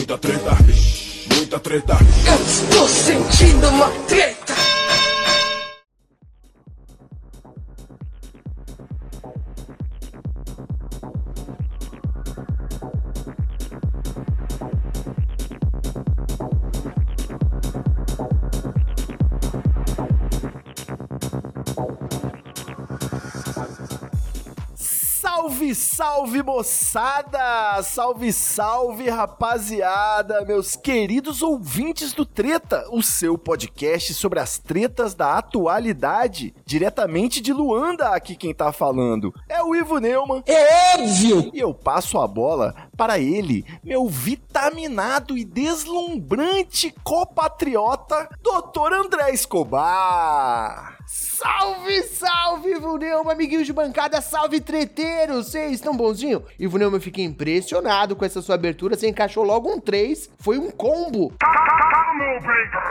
muita treta, muita treta. Eu estou sentindo uma treta. Salve, salve moçada! Salve, salve rapaziada, meus queridos ouvintes do Treta, o seu podcast sobre as tretas da atualidade, diretamente de Luanda, aqui quem tá falando é o Ivo Neumann. É óbvio! E eu passo a bola para ele, meu vitaminado e deslumbrante copatriota, Dr. André Escobar. Salve, salve, Ivo Neumann, amiguinhos de bancada, salve, treteiros! Vocês estão bonzinho? Ivo Neumann, eu fiquei impressionado com essa sua abertura, você encaixou logo um 3, foi um combo.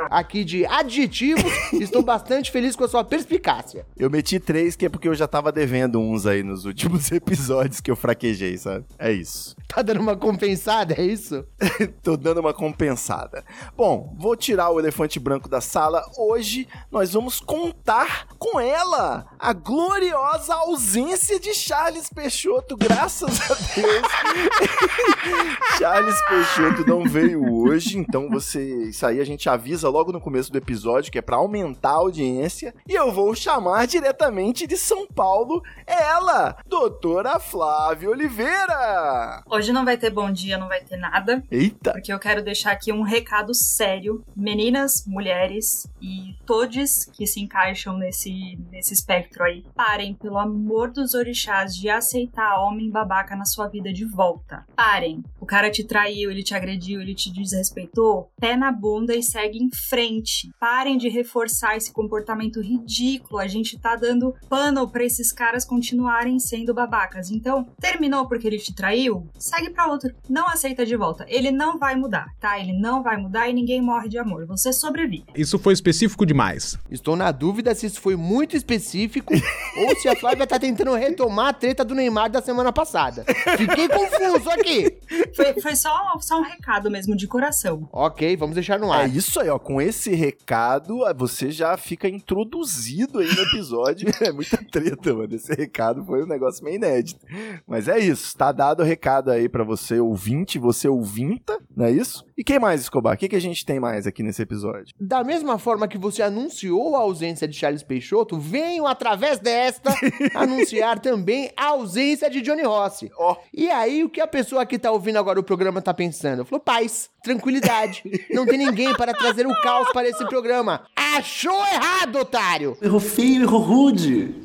Aqui de adjetivos, estou bastante feliz com a sua perspicácia. Eu meti três, que é porque eu já tava devendo uns aí nos últimos episódios que eu fraquejei, sabe? É isso. Tá dando uma compensada, é isso? Tô dando uma compensada. Bom, vou tirar o elefante branco da sala. Hoje nós vamos contar com ela a gloriosa ausência de Charles Peixoto, graças a Deus. Charles Peixoto não veio hoje, então você. Isso aí a gente avisa logo no começo do episódio, que é pra aumentar a audiência. E eu vou chamar diretamente de São Paulo ela, doutora Flávia Oliveira. Hoje não vai ter bom dia, não vai ter nada. Eita! Porque eu quero deixar aqui um recado sério. Meninas, mulheres e todos que se encaixam nesse, nesse espectro aí. Parem, pelo amor dos orixás, de aceitar homem babaca na sua vida de volta. Parem. O cara te traiu, ele te agrediu, ele te desrespeitou. Pé na bunda e segue em frente. Parem de reforçar esse comportamento ridículo. A gente tá dando pano pra esses caras continuarem sendo babacas. Então, terminou porque ele te traiu? Segue pra outro. Não aceita de volta. Ele não vai mudar, tá? Ele não vai mudar e ninguém morre de amor. Você sobrevive. Isso foi específico demais. Estou na dúvida se isso foi muito específico ou se a Flávia tá tentando retomar a treta do Neymar da semana passada. Fiquei confuso aqui. Foi, foi só, só um recado mesmo, de coração. Ok, vamos deixar no É ar. isso aí, ó. Com esse recado, você já fica introduzido aí no episódio. É muita treta, mano. Esse recado foi um negócio meio inédito. Mas é isso. Tá dado o recado aí pra você, ouvinte, você ouvinta, não é isso? E quem mais, Escobar? O que, que a gente tem mais aqui nesse episódio? Da mesma forma que você anunciou a ausência de Charles Peixoto, venho através desta anunciar também a ausência de Johnny Rossi. Ó. E aí, o que a pessoa que tá ouvindo agora o programa tá pensando? Falou, paz, tranquilidade. Não tem ninguém para trazer o caos para esse programa. Achou errado, otário! Errou feio, errou rude.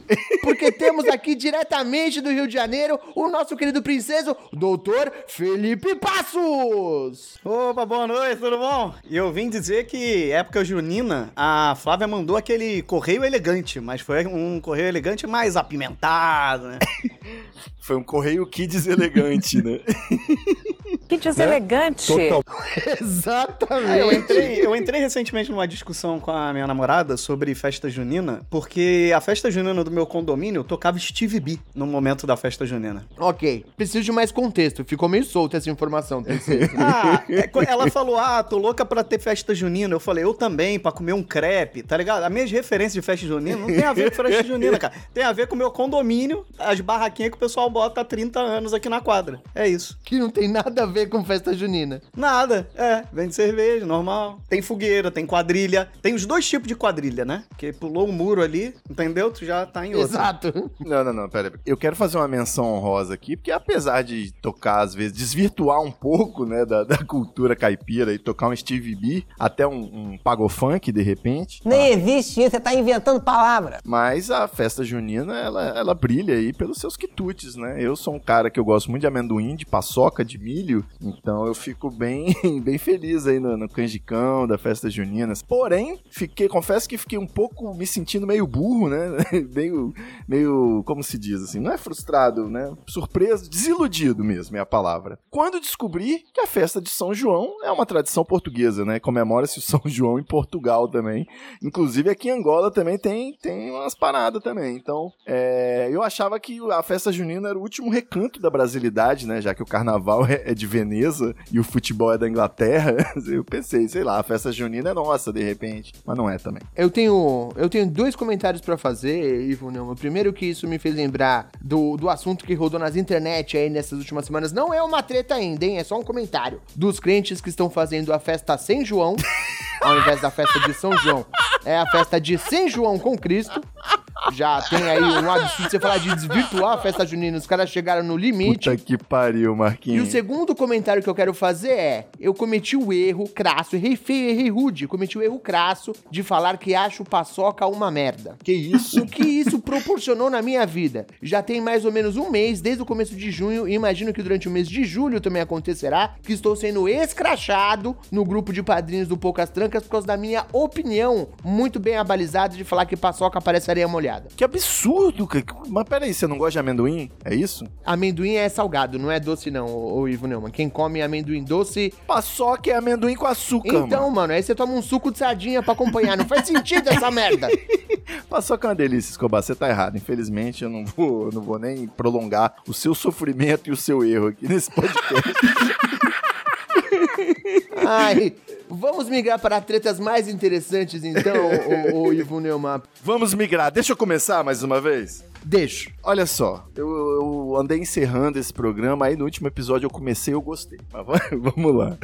Porque temos aqui diretamente do Rio de Janeiro o nosso querido princeso, doutor Felipe Passos! Opa, boa noite, tudo bom? E eu vim dizer que época junina, a Flávia mandou aquele correio elegante, mas foi um correio elegante mais apimentado, né? Foi um correio kids elegante, né? Que deselegante. Exatamente! Ah, eu, entrei, eu entrei recentemente numa discussão com a minha namorada sobre festa junina, porque a festa junina do meu condomínio tocava Steve B no momento da festa junina. Ok, preciso de mais contexto. Ficou meio solta essa informação, princesa. Ah, é, ela falou: Ah, tô louca pra ter festa junina. Eu falei, eu também, pra comer um crepe, tá ligado? As minhas referências de festa junina não tem a ver com festa junina, cara. Tem a ver com o meu condomínio, as barraquinhas que o pessoal bota há 30 anos aqui na quadra. É isso. que não tem nada a ver com festa junina. Nada, é, vende cerveja, normal. Tem fogueira, tem quadrilha. Tem os dois tipos de quadrilha, né? Que pulou um muro ali, entendeu? Tu já tá em outro. Exato. Não, não, não, pera. aí. Eu quero fazer uma menção honrosa aqui, porque apesar de tocar, às vezes, desvirtuar um pouco, né, da, da cultura caipira e tocar um Steve B, até um, um pagofunk, de repente. Nem existe isso, você tá inventando palavra. Mas a festa junina, ela, ela brilha aí pelos seus quitutes, né? Eu sou um cara que eu gosto muito de amendoim, de paçoca, de milho, então eu fico bem, bem feliz aí no, no canjicão da festa junina. Porém, fiquei, confesso que fiquei um pouco me sentindo meio burro, né? meio, meio, como se diz assim, não é frustrado, né? Surpreso, desiludido mesmo é a palavra. Quando descobri que a festa de São João é uma tradição portuguesa, né? Comemora-se o São João em Portugal também. Inclusive aqui em Angola também tem, tem umas paradas também. Então, é, eu achava que a festa junina era o último recanto da brasilidade, né? Já que o carnaval é, é de Veneza e o futebol é da Inglaterra, eu pensei, sei lá, a festa junina é nossa, de repente. Mas não é também. Eu tenho, eu tenho dois comentários pra fazer, Ivo Neumann. Primeiro que isso me fez lembrar do, do assunto que rodou nas internet aí nessas últimas semanas. Não é uma treta ainda, hein? É só um comentário. Dos crentes que estão fazendo a festa sem João, ao invés da festa de São João. É a festa de Sem João com Cristo. Já tem aí um absurdo você falar de desvirtuar a festa junina. Os caras chegaram no limite. Puta que pariu, E o Marquinhos. segundo comentário que eu quero fazer é: eu cometi o erro crasso, errei feio, errei rude, cometi o erro crasso de falar que acho paçoca uma merda. Que isso? O que isso proporcionou na minha vida? Já tem mais ou menos um mês, desde o começo de junho, e imagino que durante o mês de julho também acontecerá, que estou sendo escrachado no grupo de padrinhos do Poucas Trancas por causa da minha opinião muito bem abalizada de falar que paçoca parece areia molhada. Que absurdo, cara. Mas peraí, você não gosta de amendoim? É isso? Amendoim é salgado, não é doce não, ô, ô Ivo Neumann. Quem come amendoim doce Paçoca é amendoim com açúcar, Então, mano. mano. aí você toma um suco de sardinha pra acompanhar. Não faz sentido essa merda. Paçoca é uma delícia, Escobar. Você tá errado. Infelizmente, eu não vou, eu não vou nem prolongar o seu sofrimento e o seu erro aqui nesse podcast. Ai, vamos migrar para tretas mais interessantes, então, ô, ô Ivo Neumann. Vamos migrar. Deixa eu começar mais uma vez. Deixo. Olha só, eu, eu andei encerrando esse programa, aí no último episódio eu comecei e eu gostei. Mas va- vamos lá.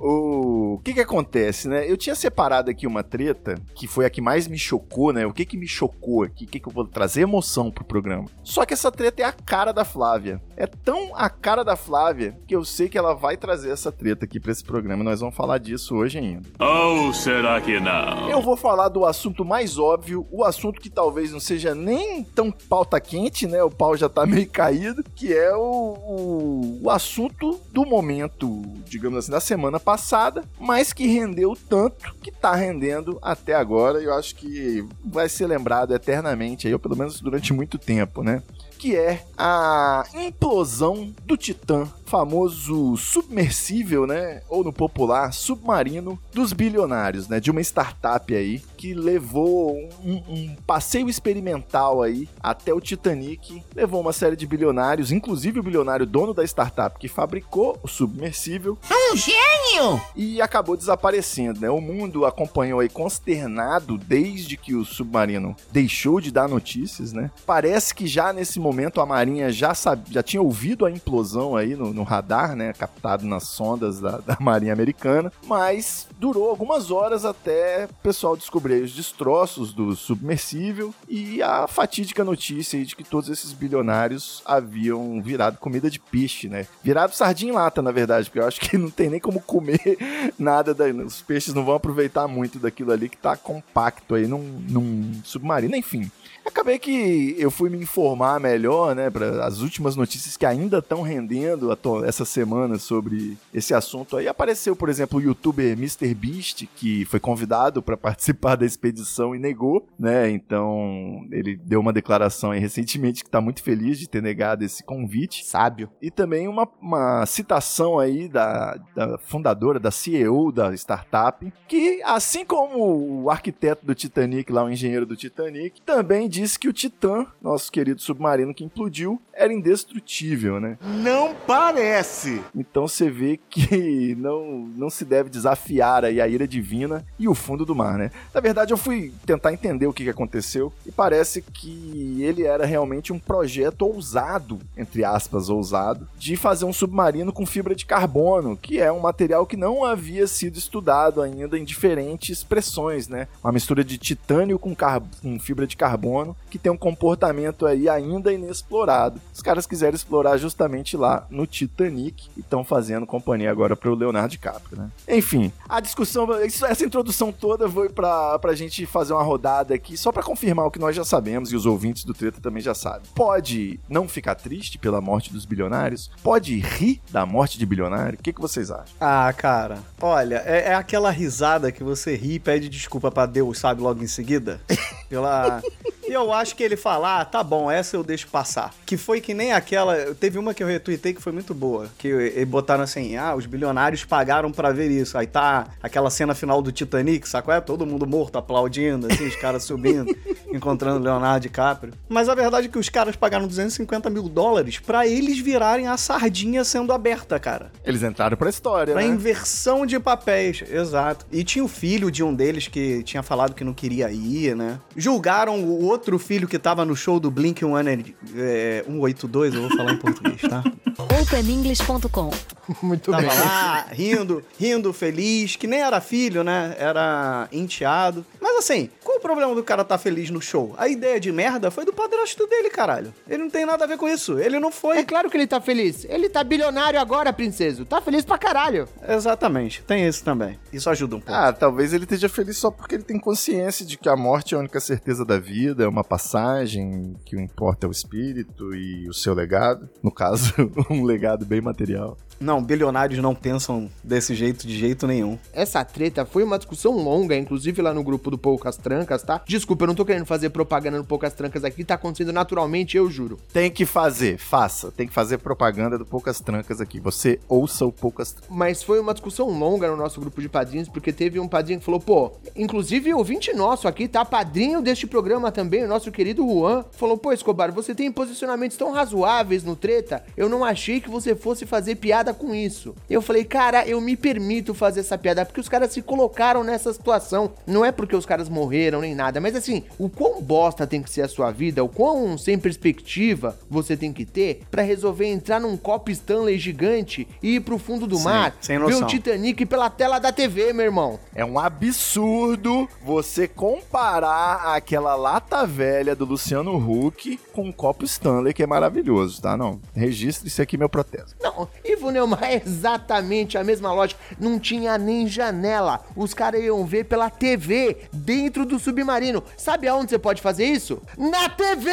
O que que acontece, né? Eu tinha separado aqui uma treta, que foi a que mais me chocou, né? O que que me chocou aqui? O que que eu vou trazer emoção pro programa? Só que essa treta é a cara da Flávia. É tão a cara da Flávia que eu sei que ela vai trazer essa treta aqui pra esse programa. Nós vamos falar disso hoje ainda. Ou será que não? Eu vou falar do assunto mais óbvio, o assunto que talvez não seja nem tão pauta quente, né? O pau já tá meio caído, que é o, o, o assunto do momento, digamos assim, da semana passada, mas que rendeu tanto que tá rendendo até agora. E eu acho que vai ser lembrado eternamente, aí, ou pelo menos durante muito tempo, né? que é a implosão do Titã, famoso submersível, né? Ou no popular, submarino dos bilionários, né? De uma startup aí que levou um, um passeio experimental aí até o Titanic, levou uma série de bilionários, inclusive o bilionário dono da startup que fabricou o submersível, Um gênio! e acabou desaparecendo, né? O mundo acompanhou aí consternado desde que o submarino deixou de dar notícias, né? Parece que já nesse momento a Marinha já, sabe, já tinha ouvido a implosão aí no, no radar, né? Captado nas sondas da, da Marinha Americana, mas durou algumas horas até o pessoal descobrir os destroços do submersível e a fatídica notícia de que todos esses bilionários haviam virado comida de peixe, né? Virado sardinha em lata, na verdade, porque eu acho que não tem nem como comer nada, da, os peixes não vão aproveitar muito daquilo ali que tá compacto aí num, num submarino, enfim. Acabei que eu fui me informar melhor, né, para as últimas notícias que ainda estão rendendo essa semana sobre esse assunto aí. Apareceu, por exemplo, o youtuber MrBeast, que foi convidado para participar da expedição e negou, né? Então, ele deu uma declaração aí recentemente que tá muito feliz de ter negado esse convite. Sábio. E também uma, uma citação aí da, da fundadora, da CEO da startup, que assim como o arquiteto do Titanic, lá o engenheiro do Titanic, também disse que o Titã, nosso querido submarino que implodiu, era indestrutível, né? Não parece. Então você vê que não, não se deve desafiar aí a ira divina e o fundo do mar, né? Na verdade, eu fui tentar entender o que que aconteceu e parece que ele era realmente um projeto ousado, entre aspas, ousado, de fazer um submarino com fibra de carbono, que é um material que não havia sido estudado ainda em diferentes pressões, né? Uma mistura de titânio com, com fibra de carbono que tem um comportamento aí ainda inexplorado. Os caras quiseram explorar justamente lá no Titanic e estão fazendo companhia agora pro Leonardo DiCaprio, né? Enfim, a discussão, essa introdução toda foi pra, pra gente fazer uma rodada aqui, só pra confirmar o que nós já sabemos e os ouvintes do Treta também já sabem. Pode não ficar triste pela morte dos bilionários? Pode rir da morte de bilionário? O que, que vocês acham? Ah, cara, olha, é, é aquela risada que você ri e pede desculpa pra Deus, sabe, logo em seguida. Pela. E eu acho que ele fala, ah, tá bom, essa eu deixo passar. Que foi que nem aquela. Teve uma que eu retuitei que foi muito boa. Que botaram assim, ah, os bilionários pagaram pra ver isso. Aí tá aquela cena final do Titanic, sacou? É todo mundo morto aplaudindo, assim, os caras subindo. encontrando Leonardo DiCaprio. Mas a verdade é que os caras pagaram 250 mil dólares pra eles virarem a sardinha sendo aberta, cara. Eles entraram pra história, Pra né? inversão de papéis, exato. E tinha o filho de um deles que tinha falado que não queria ir, né? Julgaram o outro filho que tava no show do Blink 182, é, 182, eu vou falar em português, tá? OpenEnglish.com Muito Tava bem. lá, rindo, rindo, feliz, que nem era filho, né? Era enteado. Mas assim, qual o problema do cara tá feliz no show? A ideia de merda foi do padrasto dele, caralho. Ele não tem nada a ver com isso. Ele não foi. É claro que ele tá feliz. Ele tá bilionário agora, princeso. Tá feliz pra caralho. Exatamente, tem isso também. Isso ajuda um pouco. Ah, talvez ele esteja feliz só porque ele tem consciência de que a morte é a única certeza da vida, é uma passagem, que o importa é o espírito e o seu legado. No caso, um legado bem material. Não, bilionários não pensam desse jeito de jeito nenhum. Essa treta foi uma discussão longa, inclusive lá no grupo do Poucas Trancas, tá? Desculpa, eu não tô querendo fazer propaganda no Poucas Trancas aqui, tá acontecendo naturalmente, eu juro. Tem que fazer, faça. Tem que fazer propaganda do Poucas Trancas aqui. Você ouça o Poucas Trancas. Mas foi uma discussão longa no nosso grupo de padrinhos, porque teve um padrinho que falou, pô, inclusive ouvinte nosso aqui, tá? Padrinho deste programa também, o nosso querido Juan, falou, pô, Escobar, você tem posicionamentos tão razoáveis no treta, eu não achei que você fosse fazer piada com isso. Eu falei, cara, eu me permito fazer essa piada, porque os caras se colocaram nessa situação. Não é porque os caras morreram nem nada, mas assim, o quão bosta tem que ser a sua vida, o quão sem perspectiva você tem que ter pra resolver entrar num copo Stanley gigante e ir pro fundo do Sim, mar, ver o. Titanic pela tela da TV, meu irmão. É um absurdo você comparar aquela lata velha do Luciano Huck com um copo Stanley, que é maravilhoso, tá? Não, registre isso aqui, meu protesto. Não, Ivo Neumann é exatamente a mesma lógica. Não tinha nem janela. Os caras iam ver pela TV, dentro do submarino. Sabe aonde você pode fazer isso? Na TV!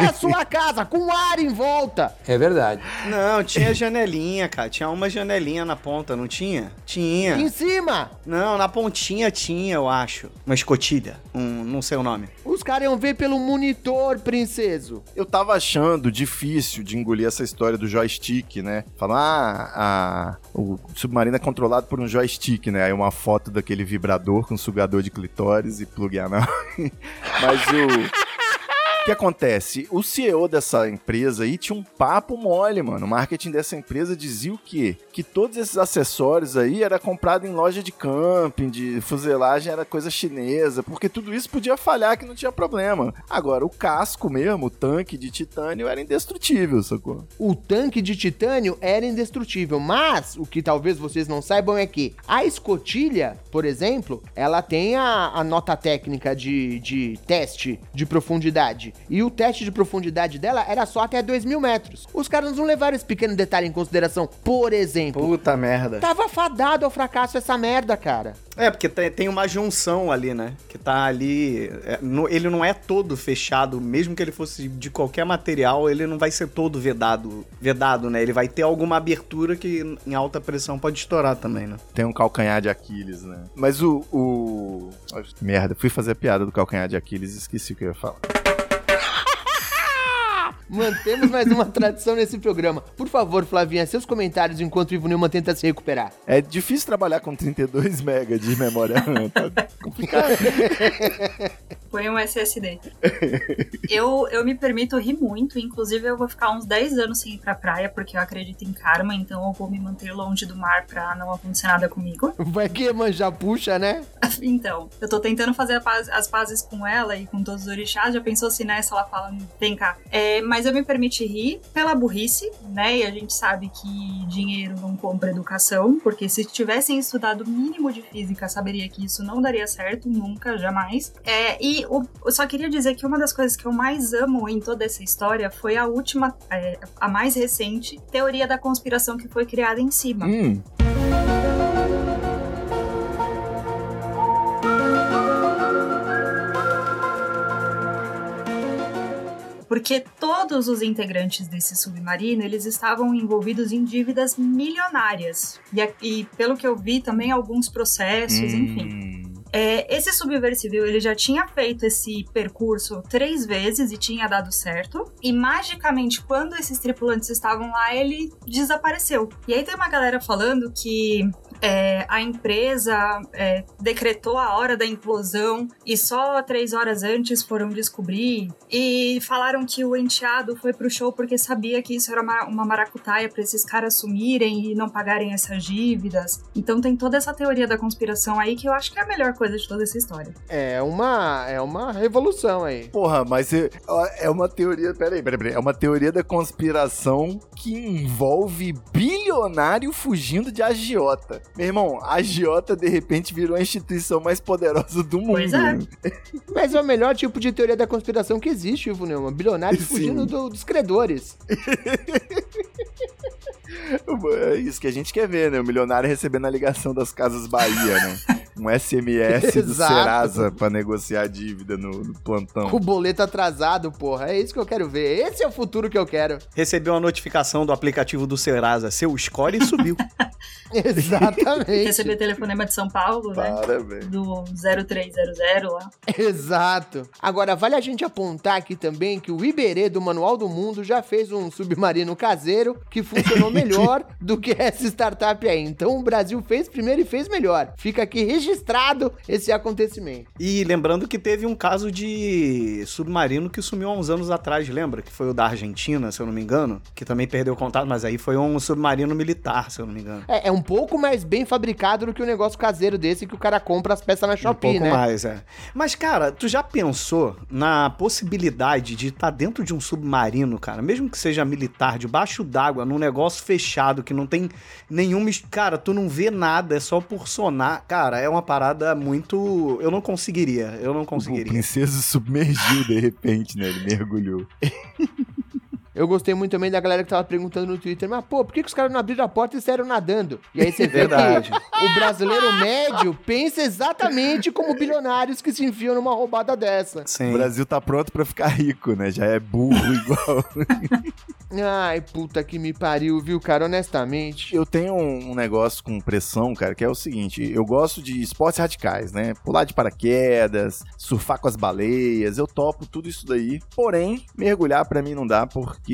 Na sua casa, com ar em volta. É verdade. Não, tinha janelinha, cara. Tinha uma janelinha na ponta, não tinha? Tinha. Em cima! Não, na pontinha tinha, eu acho. Uma escotilha. Um, não sei o nome. Os caras iam ver pelo monitor, princeso. Eu tava achando difícil de engolir essa história do joystick, né? Falar, ah, a- o submarino é controlado por um joystick, né? Aí uma foto daquele vibrador com sugador de clitóris e plug anal. Mas o. Que acontece? O CEO dessa empresa aí tinha um papo mole, mano. O marketing dessa empresa dizia o quê? Que todos esses acessórios aí era comprado em loja de camping, de fuselagem, era coisa chinesa, porque tudo isso podia falhar que não tinha problema. Agora, o casco mesmo, o tanque de titânio era indestrutível, sacou? O tanque de titânio era indestrutível, mas o que talvez vocês não saibam é que a escotilha, por exemplo, ela tem a, a nota técnica de, de teste de profundidade. E o teste de profundidade dela era só até 2 mil metros. Os caras não levaram esse pequeno detalhe em consideração. Por exemplo, Puta merda. tava fadado ao fracasso essa merda, cara. É, porque tem, uma junção ali, né? Que tá ali. é, no- ele não é todo fechado, mesmo que ele fosse de qualquer material, ele não vai ser todo vedado, vedado, né? Ele vai ter alguma abertura que em alta pressão pode estourar também, né? Tem um calcanhar de Aquiles, né? Mas o. o... Merda, fui fazer a piada do calcanhar de Aquiles e esqueci o que eu ia falar. Mantemos mais uma tradição nesse programa. Por favor, Flavinha, seus comentários enquanto o Ivo Neumann tenta se recuperar. É difícil trabalhar com 32 MB de memória RAM, tá complicado. Põe um SSD. eu, eu me permito rir muito, inclusive eu vou ficar uns 10 anos sem ir pra praia, porque eu acredito em karma, então eu vou me manter longe do mar pra não acontecer nada comigo. Vai que manjar puxa, né? Então, eu tô tentando fazer paz- as pazes com ela e com todos os orixás. Já pensou se nessa ela fala, vem cá. É, mas eu me permiti rir pela burrice, né? E a gente sabe que dinheiro não compra educação, porque se tivessem estudado o mínimo de física, saberia que isso não daria certo, nunca, jamais. É, e o- eu só queria dizer que uma das coisas que eu mais amo em toda essa história foi a última, é, a mais recente, teoria da conspiração que foi criada em cima. Hum, porque todos os integrantes desse submarino eles estavam envolvidos em dívidas milionárias e, e pelo que eu vi também alguns processos, enfim. hum. É, esse subversível ele já tinha feito esse percurso três vezes e tinha dado certo. E magicamente, quando esses tripulantes estavam lá, ele desapareceu. E aí tem uma galera falando que é, a empresa é, decretou a hora da implosão e só três horas antes foram descobrir. E falaram que o enteado foi pro show porque sabia que isso era uma, uma maracutaia pra esses caras sumirem e não pagarem essas dívidas. Então tem toda essa teoria da conspiração aí que eu acho que é a melhor coisa de toda essa história. É uma, é uma revolução aí. Porra, mas é, é uma teoria. Peraí, peraí, peraí. É uma teoria da conspiração que envolve bilionário fugindo de agiota. Meu irmão, a agiota de repente virou a instituição mais poderosa do mundo. Pois é. Mas é o melhor tipo de teoria da conspiração que existe, Ivo Neumann. Bilionários Sim. fugindo do- dos credores. É isso que a gente quer ver, né? O milionário recebendo a ligação das Casas Bahia, né? Um SMS do. Serasa pra negociar a dívida no, no plantão. Com o boleto atrasado, porra. É isso que eu quero ver. Esse é o futuro que eu quero. Recebeu uma notificação do aplicativo do Serasa. Seu score subiu. Exatamente. Receber telefonema de São Paulo, né? Parabéns. Do 0300 lá. Exato. Agora, vale a gente apontar aqui também que o Iberê do Manual do Mundo já fez um submarino caseiro que funcionou melhor do que essa startup aí. Então o Brasil fez primeiro e fez melhor. Fica aqui registrado esse acontecimento. E lembrando que teve um caso de submarino que sumiu há uns anos atrás, lembra? Que foi o da Argentina, se eu não me engano. Que também perdeu contato, mas aí foi um submarino militar, se eu não me engano. É, é um pouco mais bem fabricado do que o negócio caseiro desse que o cara compra as peças na Um Shopee, pouco né? mais, é. Mas, cara, tu já pensou na possibilidade de estar dentro de um submarino, cara, mesmo que seja militar, debaixo d'água, num negócio fechado, que não tem nenhuma. es- Cara, tu não vê nada, é só por sonar. Cara, é uma parada muito. Eu não conseguiria. Eu não O conseguiria. princesa submergiu de repente, né? Ele mergulhou. Eu gostei muito também da galera que tava perguntando no Twitter, mas pô, por que, que os caras não abriram a porta e saíram nadando? E aí você vê Verdade. que o brasileiro médio pensa exatamente como bilionários que se enfiam numa roubada dessa. Sim. O Brasil tá pronto pra ficar rico, né? Já é burro igual. Ai, puta que me pariu, viu, cara? Honestamente. Eu tenho um um negócio com pressão, cara, que é o seguinte: eu gosto de esportes radicais, né? Pular de paraquedas, surfar com as baleias, eu topo tudo isso daí. Porém, mergulhar pra mim não dá, porque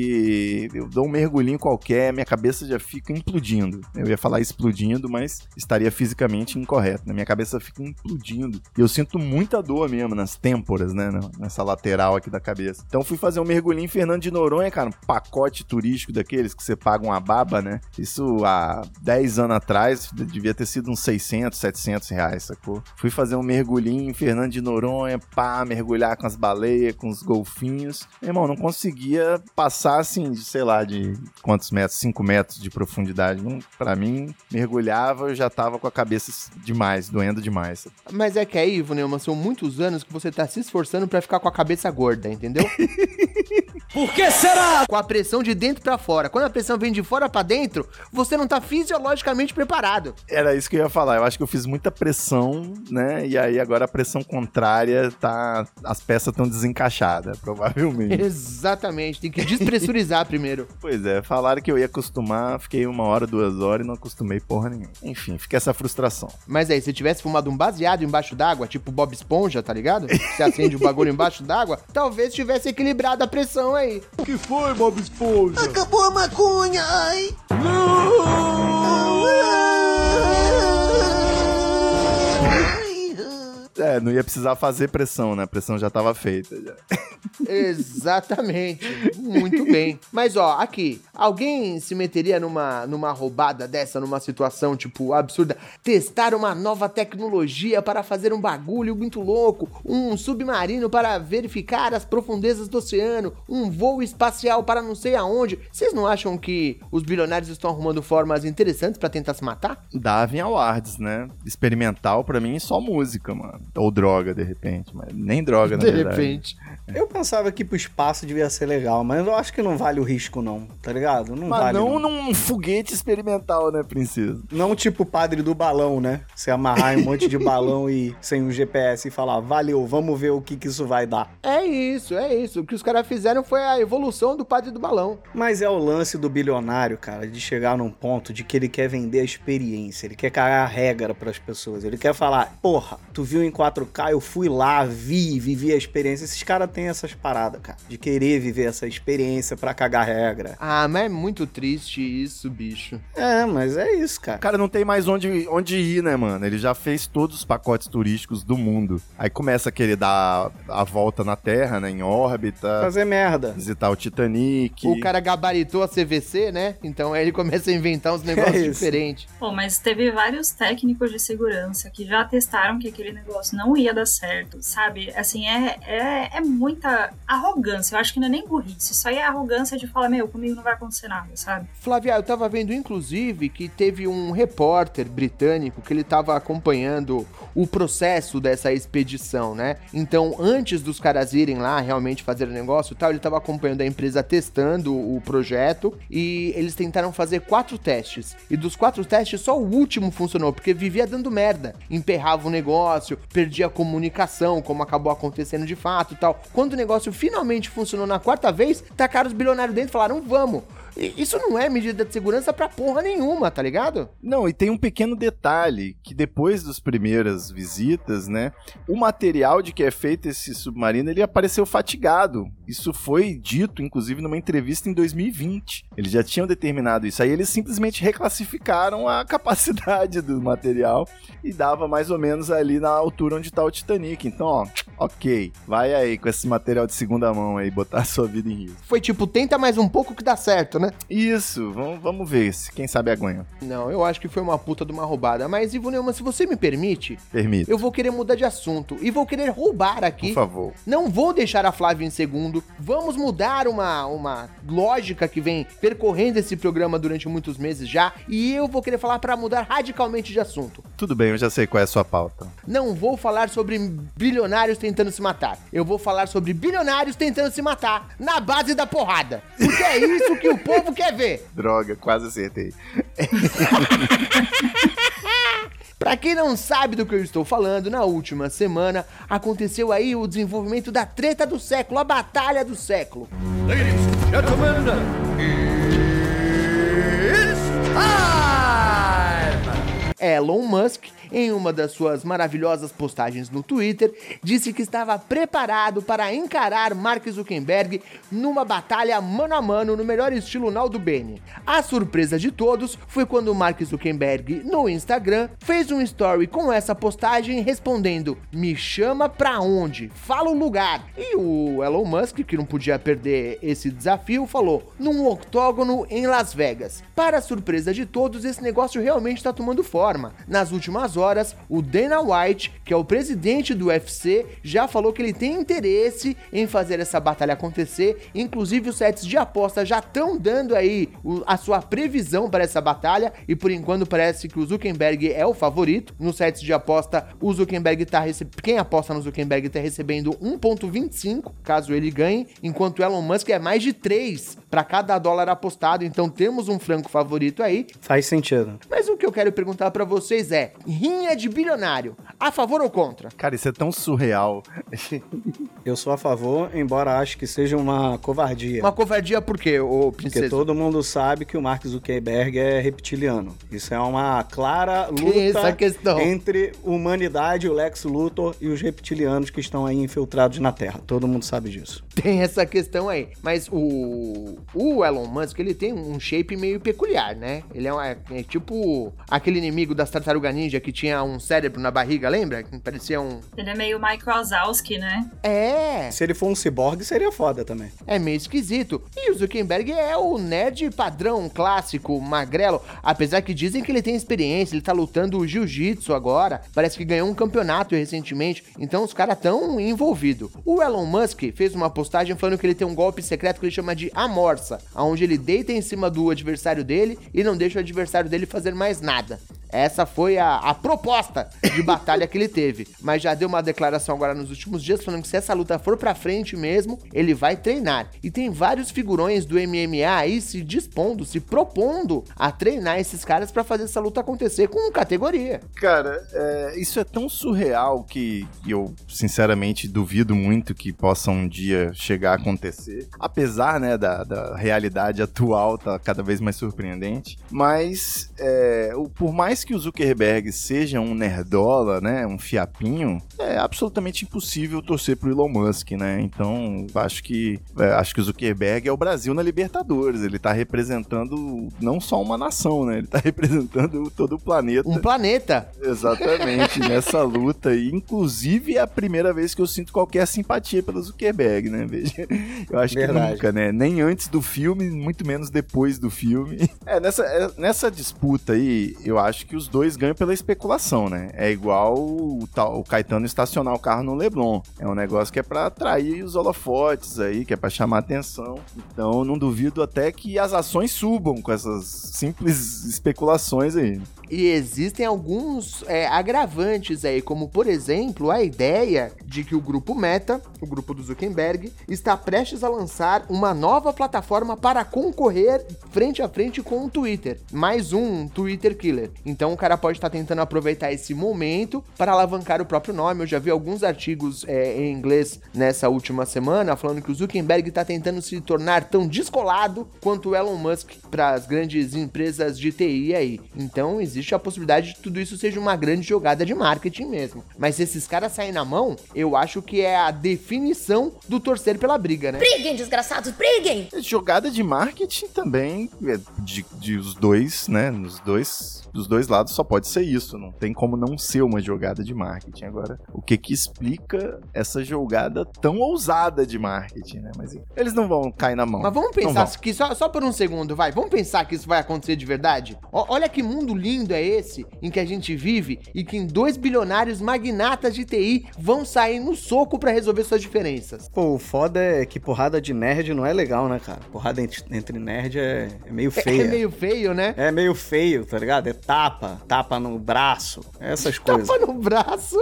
eu dou um mergulhinho qualquer, minha cabeça já fica implodindo. Eu ia falar explodindo, mas estaria fisicamente incorreto. né? Minha cabeça fica implodindo. E eu sinto muita dor mesmo nas têmporas, né? Nessa lateral aqui da cabeça. Então fui fazer um mergulhinho em Fernando de Noronha, cara, um pacote turístico daqueles que você paga uma baba, né? Isso há 10 anos atrás devia ter sido uns 600, 700 reais, sacou? Fui fazer um mergulhinho em Fernando de Noronha, pá, mergulhar com as baleias, com os golfinhos. Meu irmão, não conseguia passar assim, de sei lá, de quantos metros? 5 metros de profundidade. Pra mim, mergulhava, eu já tava com a cabeça demais, doendo demais. Mas é que aí, Ivo Neumann, são muitos anos que você tá se esforçando pra ficar com a cabeça gorda, entendeu? Por que será? com a pressão de dentro pra fora. Quando a pressão vem de fora pra dentro, você não tá fisiologicamente preparado. Era isso que eu ia falar. Eu acho que eu fiz muita pressão, né? E aí agora a pressão contrária tá. As peças estão desencaixadas, provavelmente. Exatamente, tem que despressurizar primeiro. pois é, falaram que eu ia acostumar, fiquei uma hora, duas horas e não acostumei porra nenhuma. Enfim, fica essa frustração. Mas aí, se tivesse fumado um baseado embaixo d'água, tipo Bob Esponja, tá ligado? Você acende o bagulho embaixo d'água, talvez tivesse equilibrado a pressão aí. O que foi, Bob Esponja? Acabou a maconha, ai! É, não ia precisar fazer pressão, né? A pressão já tava feita. Já. Exatamente. Muito bem. Mas ó, aqui, alguém se meteria numa, numa roubada dessa, numa situação, tipo, absurda? Testar uma nova tecnologia para fazer um bagulho muito louco, um submarino para verificar as profundezas do oceano, um voo espacial para não sei aonde. Vocês não acham que os bilionários estão arrumando formas interessantes para tentar se matar? Davin Awards, né? Experimental pra mim só música, mano. Ou droga, de repente. Mas nem droga, na De verdade. repente. Eu pensava que pro espaço devia ser legal, mas eu acho que não vale o risco, não, tá ligado? Não Mas vale. não Não, num foguete experimental, né, princesa? não tipo o padre do balão, né? Você amarrar em um monte de balão e sem um GPS e falar, valeu, vamos ver o que, que isso vai dar. É isso, é isso. O que os caras fizeram foi a evolução do padre do balão. Mas é o lance do bilionário, cara, de chegar num ponto de que ele quer vender a experiência, ele quer cagar a regra pras pessoas, ele quer falar, porra, tu viu em 4K, eu fui lá, vi, vivi a experiência. Esses caras têm essas paradas, cara, de querer viver essa experiência pra cagar regra. Ah, mas é muito triste isso, bicho. É, mas é isso, cara. O cara não tem mais onde, onde ir, né, mano? Ele já fez todos os pacotes turísticos do mundo. Aí começa a querer dar a volta na Terra, né, em órbita. Fazer merda. Visitar o Titanic. O cara gabaritou a CVC, né? Então aí ele começa a inventar uns negócios isso. diferentes. Pô, mas teve vários técnicos de segurança que já testaram que aquele negócio não ia dar certo, sabe? Assim, é, é, é muita arrogância. Eu acho que não é nem burrice. Isso aí é arrogância de falar, meu, comigo não vai acontecer nada, sabe? Flávia, eu tava vendo inclusive que teve um repórter britânico que ele tava acompanhando o processo dessa expedição, né? Então, antes dos caras irem lá realmente fazer o negócio e tal, ele tava acompanhando a empresa testando o projeto e eles tentaram fazer quatro testes. E dos quatro testes, só o último funcionou, porque vivia dando merda. Emperrava o negócio, perdia a comunicação, como acabou acontecendo de fato e tal. Quando o negócio finalmente funcionou na quarta vez, tacaram os bilionários dentro e falaram: vamos. Isso não é medida de segurança pra porra nenhuma, tá ligado? Não, e tem um pequeno detalhe, que depois das primeiras visitas, né, o material de que é feito esse submarino, ele apareceu fatigado. Isso foi dito, inclusive, numa entrevista em 2020. Eles já tinham determinado isso. Aí eles simplesmente reclassificaram a capacidade do material e dava mais ou menos ali na altura onde tá o Titanic. Então, ó, ok, vai aí com esse material de segunda mão aí, botar a sua vida em risco. Foi tipo, tenta mais um pouco que dá certo, né? Isso, vamos, vamos ver se quem sabe aguenta. Não, eu acho que foi uma puta de uma roubada. Mas, Ivo Neumann, se você me permite, Permita, eu vou querer mudar de assunto e vou querer roubar aqui. por favor. Não vou deixar a Flávia em segundo. Vamos mudar uma, uma lógica que vem percorrendo esse programa durante muitos meses já. E eu vou querer falar pra mudar radicalmente de assunto. Tudo bem, eu já sei qual é a sua pauta. Não vou falar sobre bilionários tentando se matar. Eu vou falar sobre bilionários tentando se matar na base da porrada. Porque é isso que o povo quer ver. Droga, quase acertei. Pra quem não sabe do que eu estou falando, na última semana aconteceu aí o desenvolvimento da treta do século, a batalha do século. Elon Musk, em uma das suas maravilhosas postagens no Twitter, disse que estava preparado para encarar Mark Zuckerberg numa batalha mano a mano no melhor estilo Naldo Bene. A surpresa de todos foi quando Mark Zuckerberg, no Instagram, fez um story com essa postagem respondendo: Me chama pra onde? Fala o lugar. E o Elon Musk, que não podia perder esse desafio, falou: Num octógono em Las Vegas. Para surpresa de todos, esse negócio realmente está tomando forma. Nas últimas horas, o Dana White, que é o presidente do UFC, já falou que ele tem interesse em fazer essa batalha acontecer. Inclusive, os sites de aposta já estão dando aí a sua previsão para essa batalha. E por enquanto parece que o Zuckerberg é o favorito. Nos sites de aposta, o Zuckerberg tá recebendo. Quem aposta no Zuckerberg tá recebendo 1,25 caso ele ganhe, enquanto Elon Musk é mais de 3 para cada dólar apostado. Então temos um franco favorito aí. Faz sentido. Mas o que eu quero perguntar pra vocês é: rinha de bilionário, a favor ou contra? Cara, isso é tão surreal. Eu sou a favor, embora acho que seja uma covardia. Uma covardia por quê, ô Porque princesa? todo mundo sabe que o Mark Zuckerberg é reptiliano. Isso é uma clara luta questão. entre humanidade, o Lex Luthor e os reptilianos que estão aí infiltrados na Terra. Todo mundo sabe disso. Tem essa questão aí. Mas o, o Elon Musk, ele tem um shape meio peculiar, né? Ele é, um- é tipo aquele inimigo das Tartaruga Ninja que tinha um cérebro na barriga, lembra? Que parecia um... Ele é meio Mike Wazowski, né? É, Se ele for um ciborgue, seria foda também. é meio esquisito. E o Zuckerberg é o nerd padrão, clássico, magrelo. Apesar que dizem que ele tem experiência, ele tá lutando jiu-jitsu agora. Parece que ganhou um campeonato recentemente. Então os caras tão envolvidos. O Elon Musk fez uma postagem falando que ele tem um golpe secreto que ele chama de Amorça, onde ele deita em cima do adversário dele e não deixa o adversário dele fazer mais nada. Essa foi a, a proposta de batalha que ele teve. Mas já deu uma declaração agora nos últimos dias falando que se essa luta for pra frente mesmo, ele vai treinar. E tem vários figurões do MMA aí se dispondo, se propondo a treinar esses caras pra fazer essa luta acontecer com categoria. Cara, é, isso é tão surreal que eu, sinceramente, duvido muito que possa um dia chegar a acontecer. Apesar, né, da, da realidade atual tá cada vez mais surpreendente. Mas, é, por mais mais que o Zuckerberg seja um nerdola, né, um fiapinho, é absolutamente impossível torcer pro Elon Musk, né? Então, acho que é, acho que o Zuckerberg é o Brasil na Libertadores. Ele tá representando não só uma nação, né? Ele tá representando todo o planeta. Um planeta. Exatamente, nessa luta. E, inclusive, é a primeira vez que eu sinto qualquer simpatia pelo Zuckerberg, né? Veja, eu acho Verdade. que nunca, né? Nem antes do filme, muito menos depois do filme. É, nessa, é, nessa disputa aí, eu acho que os dois ganham pela especulação, né? É igual o, o Caetano estacionar o carro no Leblon. É um negócio que é pra atrair os holofotes aí, que é pra chamar atenção. Então, não duvido até que as ações subam com essas simples especulações aí. E existem alguns é, agravantes aí, como por exemplo a ideia de que o grupo Meta, o grupo do Zuckerberg, está prestes a lançar uma nova plataforma para concorrer frente a frente com o Twitter. Mais um Twitter Killer. Então o cara pode estar tentando aproveitar esse momento para alavancar o próprio nome. Eu já vi alguns artigos é, em inglês nessa última semana falando que o Zuckerberg está tentando se tornar tão descolado quanto o Elon Musk para as grandes empresas de TI aí. Então existe a possibilidade de que tudo isso seja uma grande jogada de marketing mesmo. Mas se esses caras saírem na mão, eu acho que é a definição do torcer pela briga, né? Briguem, desgraçados, briguem! Jogada de marketing também, é, de, de os dois, né? Nos dois, dos dois lados só pode ser isso. Não tem como não ser uma jogada de marketing. Agora, o que que explica essa jogada tão ousada de marketing, né? Mas eles não vão cair na mão. Mas vamos Não pensar vão. que só, só por um segundo, vai. Vamos pensar que isso vai acontecer de verdade? Ó, olha que mundo lindo é esse em que a gente vive e que em dois bilionários magnatas de TI vão sair no soco pra resolver suas diferenças. Pô, o foda é que porrada de nerd não é legal, né, cara? Porrada entre, nerd é, é meio feia. É meio feio, né? É meio feio, tá ligado? É tapa, tapa no braço, essas coisas. Tapa no braço,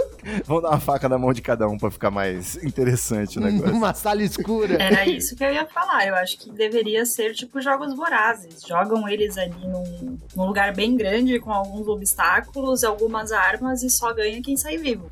Vamos dar uma faca na mão de cada um pra ficar mais interessante o negócio. numa sala escura. Era isso que eu ia falar. Eu acho que deveria ser tipo jogos vorazes. Jogam eles ali num, num lugar bem grande, com alguns obstáculos, algumas armas e só ganha quem sai vivo.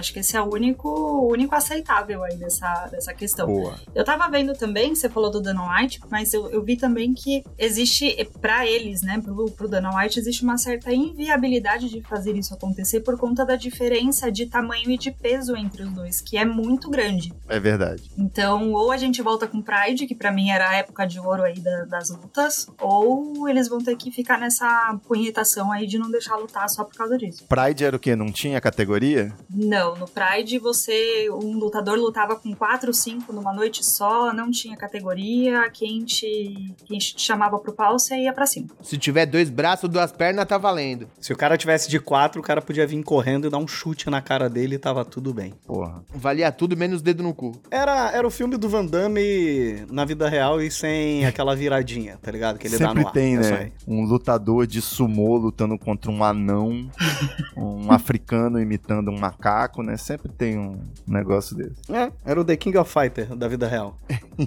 Acho que esse é o único, único aceitável aí dessa, dessa questão. Boa. Eu tava vendo também, você falou do Dana White, mas eu, eu vi também que existe, pra eles, né, pro, pro Dana White, existe uma certa inviabilidade de fazer isso acontecer por conta da diferença de tamanho e de peso entre os dois, que é muito grande. É verdade. Então, ou a gente volta com Pride, que pra mim era a época de ouro aí da- das lutas, ou eles vão ter que ficar nessa punhetação aí de não deixar lutar só por causa disso. Pride era o quê? Não tinha categoria? Não, no Pride você, um lutador lutava com 4, 5 numa noite só, não tinha categoria, quem te, quem te chamava pro pau, você ia pra cima. Se tiver dois braços, duas pernas, tá valendo. Se o cara tivesse de quatro, o cara podia vir correndo e dar um chute na cara dele e tava tudo bem. Porra. Valia tudo menos dedo no cu. Era, era o filme do Van Damme na vida real e sem aquela viradinha, tá ligado? Que ele dá Sempre no ar. tem, É né? Um lutador de sumô lutando contra um anão, um africano imitando um macaco, né? Sempre tem um negócio desse. É, era o The King of Fighter da vida real.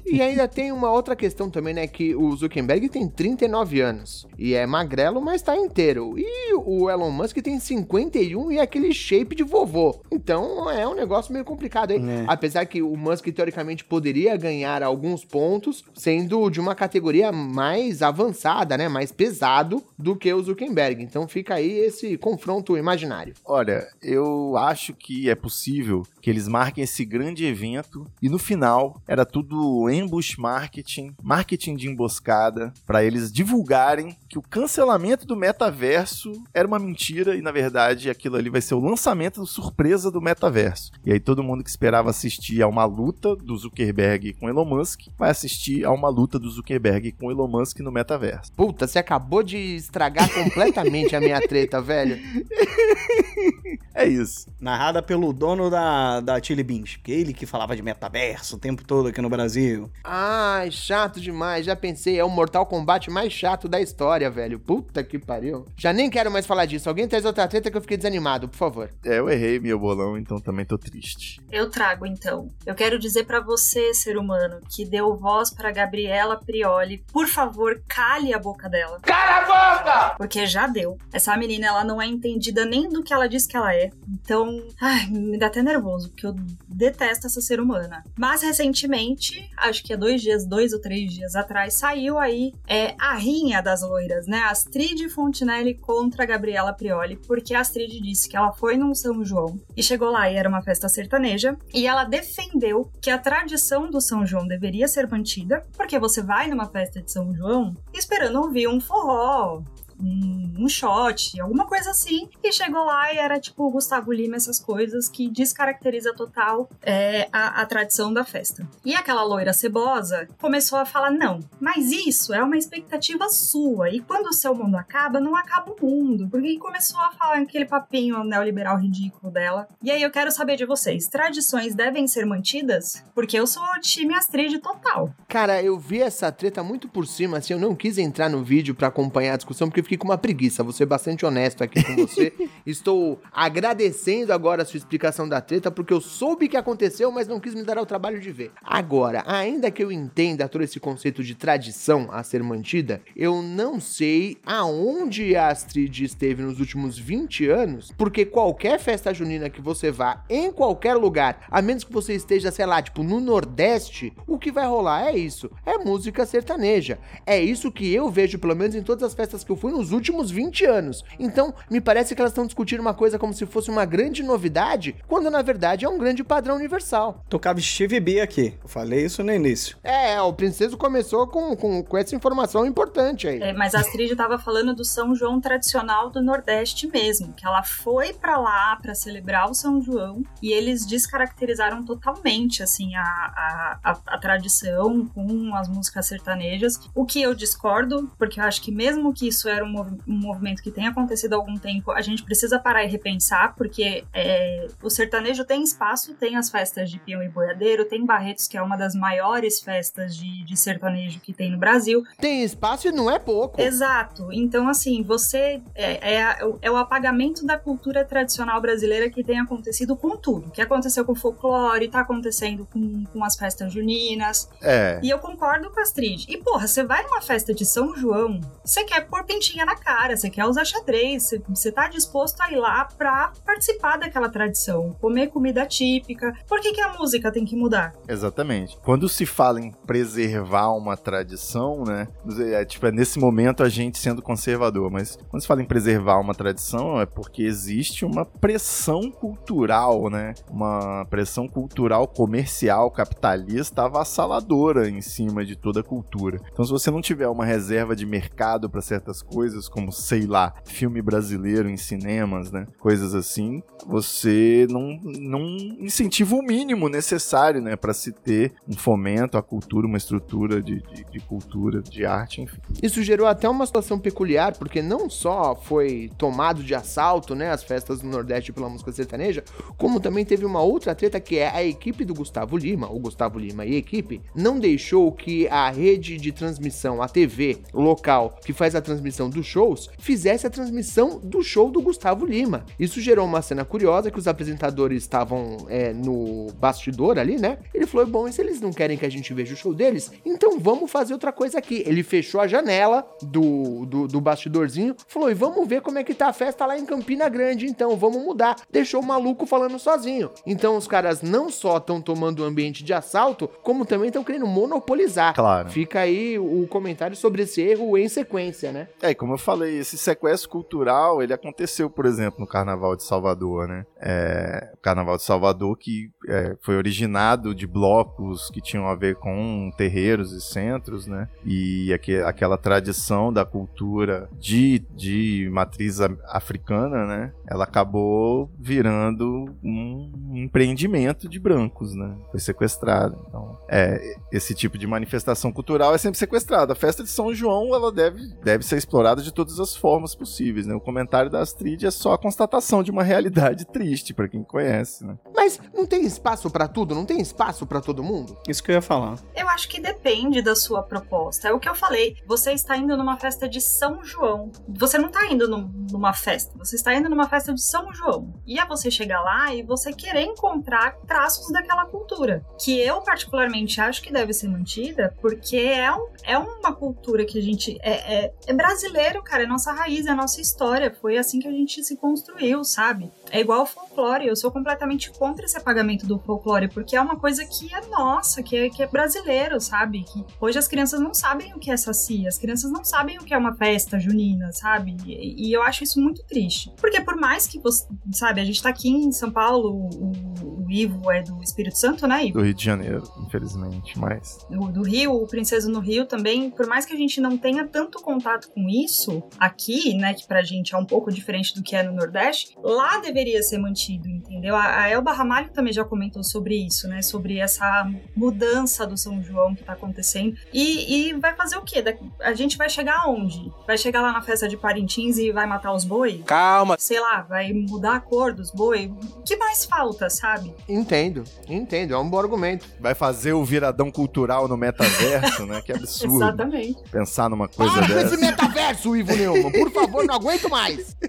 E ainda tem uma outra questão também, né? Que o Zuckerberg tem 39 anos. E é magrelo, mas tá inteiro. E o Elon Musk tem 51 e é aquele shape de vovô. Então é um negócio meio complicado, hein? É. Apesar que o Musk, teoricamente, poderia ganhar alguns pontos, sendo de uma categoria mais avançada, né? Mais pesado do que o Zuckerberg. Então fica aí esse confronto imaginário. Olha, eu acho que é possível que eles marquem esse grande evento e no final era tudo ambush marketing, marketing de emboscada, pra eles divulgarem que o cancelamento do metaverso era uma mentira e na verdade aquilo ali vai ser o lançamento surpresa do metaverso. E aí todo mundo que esperava assistir a uma luta do Zuckerberg com Elon Musk vai assistir a uma luta do Zuckerberg com Elon Musk no metaverso. Puta, você acabou de estragar completamente a minha treta, velho. É isso. Narrada pelo dono da, da Chili Beans, que ele que falava de metaverso o tempo todo aqui no Brasil. Ai, chato demais. Já pensei, é o Mortal Kombat mais chato da história, velho. Puta que pariu. Já nem quero mais falar disso. Alguém traz outra treta que eu fiquei desanimado, por favor. É, eu errei meu bolão, então também tô triste. Eu trago então. Eu quero dizer pra você, ser humano, que deu voz pra Gabriela Prioli, por favor, cale a boca dela. Cala a boca! Porque já deu. Essa menina, ela não é entendida nem do que ela diz que ela é. Então, ai, Me dá até nervoso, porque eu detesto essa ser humana. Mas recentemente, acho que há dois dias, dois ou três dias atrás, saiu aí é, a rinha das loiras, né? Astrid Fontinelli contra Gabriela Prioli, porque a Astrid disse que ela foi num São João e chegou lá e era uma festa sertaneja, e ela defendeu que a tradição do São João deveria ser mantida, porque você vai numa festa de São João esperando ouvir um forró, um, um shot, alguma coisa assim. E chegou lá e era tipo Gustavo Lima, essas coisas que descaracteriza total é, a, a tradição da festa. E aquela loira cebosa começou a falar: não, mas isso é uma expectativa sua. E quando o seu mundo acaba, não acaba o mundo. Porque começou a falar aquele papinho neoliberal ridículo dela. E aí eu quero saber de vocês: tradições devem ser mantidas? Porque eu sou time Astrid total. Cara, eu vi essa treta muito por cima, assim, eu não quis entrar no vídeo para acompanhar a discussão, porque eu fiquei com uma preguiça. Vou ser bastante honesto aqui com você. Estou agradecendo agora a sua explicação da treta, porque eu soube que aconteceu, mas não quis me dar o trabalho de ver. Agora, ainda que eu entenda todo esse conceito de tradição a ser mantida, eu não sei aonde a Astrid esteve nos últimos 20 anos, porque qualquer festa junina que você vá em qualquer lugar, a menos que você esteja, sei lá, tipo no Nordeste, o que vai rolar é isso: é música sertaneja. É isso que eu vejo, pelo menos em todas as festas que eu fui nos últimos 20 anos. Então, me parece que elas estão discutindo uma coisa como se fosse uma grande novidade, quando na verdade é um grande padrão universal. Tocava Steve B aqui. Eu falei isso no início. É, o Princeso começou com, com, com essa informação importante aí. É, mas a Astrid estava falando do São João tradicional do Nordeste mesmo, que ela foi para lá para celebrar o São João e eles descaracterizaram totalmente assim a, a, a, a tradição com as músicas sertanejas, o que eu discordo, porque eu acho que mesmo que isso era um, mov um movimento que tem acontecido há algum tempo, a gente precisa parar e repensar, porque é, o sertanejo tem espaço, tem as festas de peão e boiadeiro, tem Barretos, que é uma das maiores festas de, de sertanejo que tem no Brasil. Tem espaço e não é pouco. Exato. Então, assim, você. É, é, é o apagamento da cultura tradicional brasileira que tem acontecido com tudo. Que aconteceu com o folclore, tá acontecendo com, com as festas juninas. É. E eu concordo com a Astrid. E, porra, você vai numa festa de São João, você quer pôr pintinha na cara, você quer usar xadrez, você, você tá disposto a ir lá pra participar daquela tradição, comer comida típica. Por que, que a música tem que mudar? Exatamente. Quando se fala em preservar uma tradição, né? É, tipo, é nesse momento a gente sendo conservador, mas quando se fala em preservar uma tradição é porque existe uma pressão cultural, né? Uma pressão cultural comercial capitalista avassaladora em cima de toda a cultura. Então, se você não tiver uma reserva de mercado para certas coisas, como sei lá, filme brasileiro em cinemas, né? Coisas assim, você não, não incentiva o mínimo necessário, né? Para se ter um fomento à cultura, uma estrutura de, de, de cultura, de arte, enfim. Isso gerou até uma situação peculiar, porque não só foi tomado de assalto, né, as festas do Nordeste pela música sertaneja, como também teve uma outra treta que é a equipe do Gustavo Lima, o Gustavo Lima e equipe, não deixou que a rede de transmissão, a TV local que faz a transmissão dos shows, fizesse a transmissão do show do Gustavo Lima. Isso gerou uma cena curiosa que os apresentadores estavam é, no bastidor ali, né? Ele falou: bom, e se eles não querem que a gente veja o show deles, então vamos fazer outra coisa aqui. Ele fechou a janela do, do, do bastidorzinho, falou: e vamos ver como é que tá a festa lá em Campina Grande, então vamos mudar. Deixou o maluco falando sozinho. Então os caras não só estão tomando o ambiente de assalto, como também estão querendo monopolizar. Claro. Fica aí o comentário sobre esse erro em sequência, né? É, como eu falei, esse sequestro cultural, ele aconteceu, por exemplo, no Carnaval de Salvador, né? É, o Carnaval de Salvador que é, foi originado de blocos que tinham a ver com terreiros e centros, né? E aque, aquela tradição da cultura de, de matriz africana, né? Ela acabou virando um empreendimento de brancos, né? Foi sequestrado. Então, é, esse tipo de manifestação cultural é sempre sequestrada. A festa de São João, ela deve, deve ser explorada de todas as formas possíveis, né? O comentário da Astrid é só a constatação de uma realidade triste para quem conhece, né? Mas não tem espaço pra tudo? Não tem espaço pra todo mundo? Isso que eu ia falar. Eu acho que depende da sua proposta. É o que eu falei. Você está indo numa festa de São João. Você não está indo num- numa festa. Você está indo numa festa de São João. E é você chegar lá e você querer encontrar traços daquela cultura. Que eu, particularmente, acho que deve ser mantida, porque é, um- é uma cultura que a gente. É, é- é brasileiro, cara. É nossa raiz, é nossa história. Foi assim que a gente se construiu, sabe? É igual o folclore. Eu sou completamente contra esse apagamento do folclore, porque é uma coisa que é nossa, que é, que é brasileiro, sabe? Que hoje as crianças não sabem o que é saci, as crianças não sabem o que é uma festa junina, sabe? E, e eu acho isso muito triste. Porque por mais que você, sabe, a gente tá aqui em São Paulo, o, o Ivo é do Espírito Santo, né, Ivo? Do Rio de Janeiro, infelizmente, mas. Do, do Rio, o Princeso no Rio também, por mais que a gente não tenha tanto contato com isso aqui, né, que pra gente é um pouco diferente do que é no Nordeste, lá deveria ser mantido, entendeu? A, Elba Ramalho também já comentou sobre isso, né, sobre essa mudança do São João que tá acontecendo. E, e vai fazer o quê? A gente vai chegar aonde? Vai chegar lá na festa de Parintins e vai matar os boi? Calma. Sei lá, vai mudar a cor dos boi? O que mais falta, sabe? Entendo, entendo, é um bom argumento. Vai fazer o viradão cultural no metaverso, né? Que absurdo. Exatamente. Pensar numa coisa Para com dessa. esse metaverso, Ivo Neumann, por favor, não aguento mais.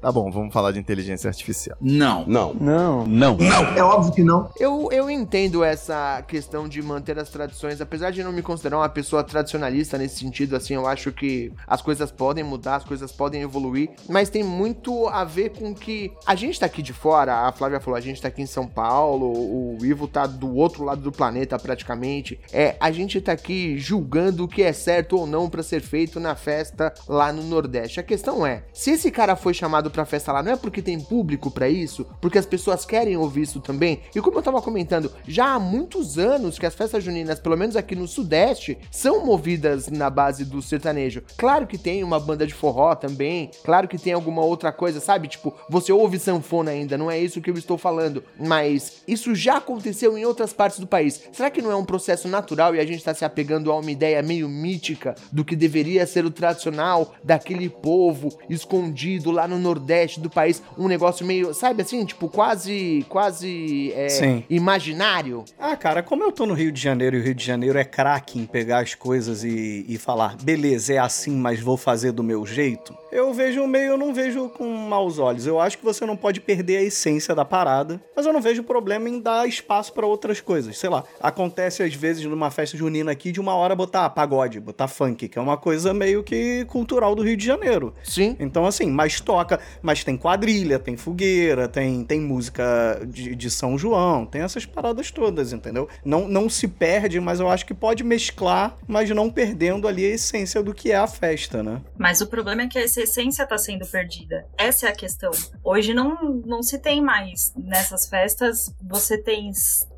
Tá bom, vamos falar de inteligência artificial. Não. Não. Não. Não. É óbvio que não. Eu, eu entendo essa questão de manter as tradições, apesar de não me considerar uma pessoa tradicionalista nesse sentido, assim, eu acho que as coisas podem mudar, as coisas podem evoluir, mas tem muito a ver com que a gente tá aqui de fora, a Flávia falou, a gente tá aqui em São Paulo, o Ivo tá do outro lado do planeta praticamente, é, a gente tá aqui julgando o que é certo ou não pra ser feito na festa lá no Nordeste. A questão é, se esse cara foi chamado pra festa lá, não é porque tem público pra isso, porque as pessoas querem ouvir isso também, e como eu tava comentando, já há muitos anos que as festas juninas, pelo menos aqui no Sudeste, são movidas na base do sertanejo. Claro que tem uma banda de forró também, claro que tem alguma outra coisa, sabe? Tipo, você ouve sanfona ainda, não é isso que eu estou falando, mas isso já aconteceu em outras partes do país. Será que não é um processo natural e a gente tá se apegando a uma ideia meio mítica do que deveria ser o tradicional daquele povo escondido lá no Nordeste do país? Um negócio meio, sabe assim, tipo, quase, quase é, Sim. imaginário? Ah, cara, como eu tô no Rio de Janeiro e o Rio de Janeiro é craque em pegar as coisas e, e falar, beleza, é assim, mas vou fazer do meu jeito, eu vejo meio, eu não vejo com maus olhos. Eu acho que você não pode perder a essência da parada, mas eu não vejo problema em dar espaço pra outras coisas. Sei lá, acontece às vezes numa festa junina aqui de uma hora botar pagode, botar funk, que é uma coisa meio que cultural do Rio de Janeiro. Sim. Então, assim, mas toca, mas tem quadrilha, tem fogueira, tem, tem música de, de São João, tem essas paradas todas, entendeu? Não, não se perde, mas eu acho que pode mesclar, mas não perdendo ali a essência do que é a festa, né? Mas o problema é que essa essência tá sendo perdida. Essa é a questão. Hoje não, não se tem mais. Nessas festas, você tem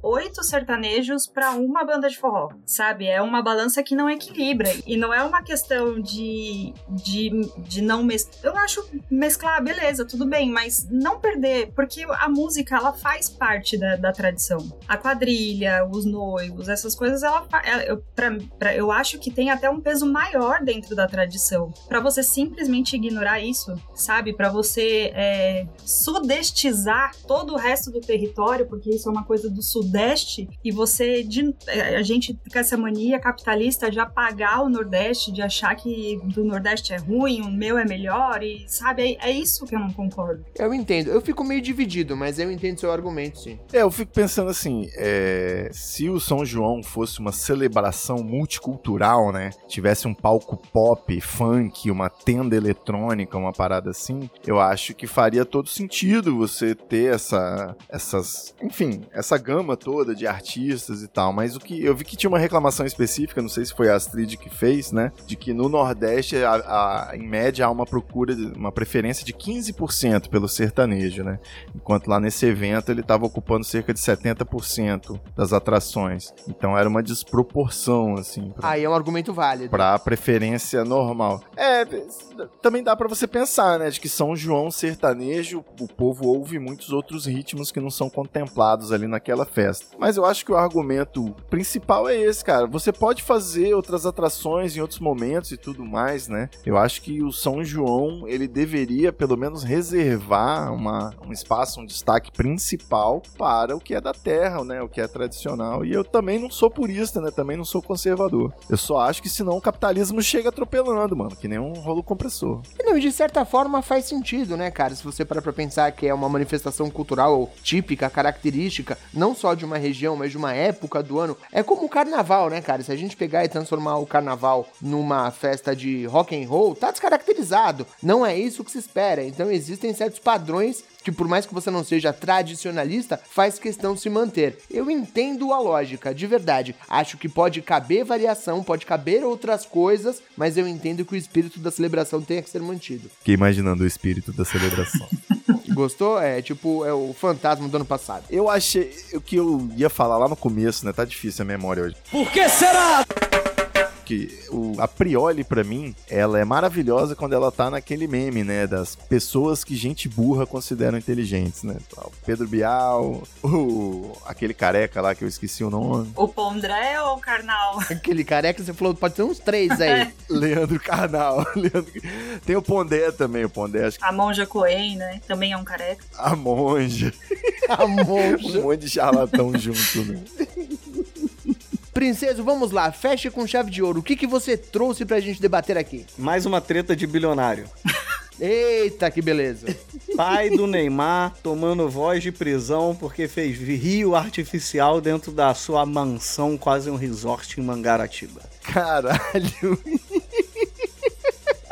oito sertanejos pra uma banda de forró, sabe? É uma balança que não equilibra. E não é uma questão de, de, de não mesclar. Eu acho mesclar, beleza, tudo bem, mas não perder, porque a música, ela faz parte da, da tradição. A quadrilha, os noivos, essas coisas, ela, ela- eu, pra, pra- eu acho que tem até um peso maior dentro da tradição. Pra você simplesmente ignorar isso, sabe? Pra você é, sudestizar todo o resto do território, porque isso é uma coisa do sudeste, e você, de- é, a gente com essa mania capitalista de apagar o nordeste, de achar que do nordeste é ruim, o meu é melhor, e sabe? É, é isso que eu não concordo. Eu entendo. Eu fico meio dividido, mas eu entendo seu argumento, sim. É, eu fico pensando assim, é, se o São João fosse uma celebração multicultural, né? Tivesse um palco pop, funk, uma tenda eletrônica, uma parada assim, eu acho que faria todo sentido você ter essa, essas, enfim, essa gama toda de artistas e tal. Mas o que eu vi que tinha uma reclamação específica, não sei se foi a Astrid que fez, né? De que no Nordeste, a- a- em média, há uma procura, uma preferência de 15% pelo sertanejo, né? Enquanto lá nesse evento ele estava ocupando cerca de 70% das atrações. Então era uma desproporção, assim, pra, Aí é um argumento válido. pra preferência normal. É, também dá pra você pensar, né? De que São João sertanejo, o povo ouve muitos outros ritmos que não são contemplados ali naquela festa. Mas eu acho que o argumento principal é esse, cara. Você pode fazer outras atrações em outros momentos e tudo mais, né? Eu acho que o São João, ele deveria pelo menos reservar uma, um espaço, um destaque principal para o que é da terra, né? O que é tradicional. E eu também não sou purista, né? Também não sou conservador. Eu só acho que senão o capitalismo chega atropelando, mano. Que nem um rolo compressor. Não, de certa forma faz sentido, né, cara? Se você parar pra pensar que é uma manifestação cultural típica, característica, não só de de uma região, mas de uma época do ano. É como o carnaval, né, cara? Se a gente pegar e transformar o carnaval numa festa de rock and roll, tá descaracterizado. Não é isso que se espera. Então existem certos padrões que por mais que você não seja tradicionalista, faz questão de se manter. Eu entendo a lógica, de verdade. Acho que pode caber variação, pode caber outras coisas, mas eu entendo que o espírito da celebração tenha que ser mantido. Fiquei imaginando o espírito da celebração. Gostou? É tipo, é o fantasma do ano passado. eu achei o que eu ia falar lá no começo, né? Tá difícil a memória hoje. Por que será? Que o, a Prioli, pra mim, ela é maravilhosa quando ela tá naquele meme, né? Das pessoas que gente burra consideram inteligentes, né? O Pedro Bial, o, aquele careca lá que eu esqueci o nome. O Pondré ou o Karnal? Aquele careca, você falou, pode ter uns três aí. Leandro Carnal. Leandro... Tem o Pondé também, o Pondé, acho que A Monja Coen, né? Também é um careca. a monja. A monja. Um monte de charlatão junto, né? Princeso, vamos lá, feche com chave de ouro. O que, que você trouxe pra gente debater aqui? Mais uma treta de bilionário. Eita, que beleza. Pai do Neymar tomando voz de prisão porque fez rio artificial dentro da sua mansão, quase um resort em Mangaratiba. Caralho.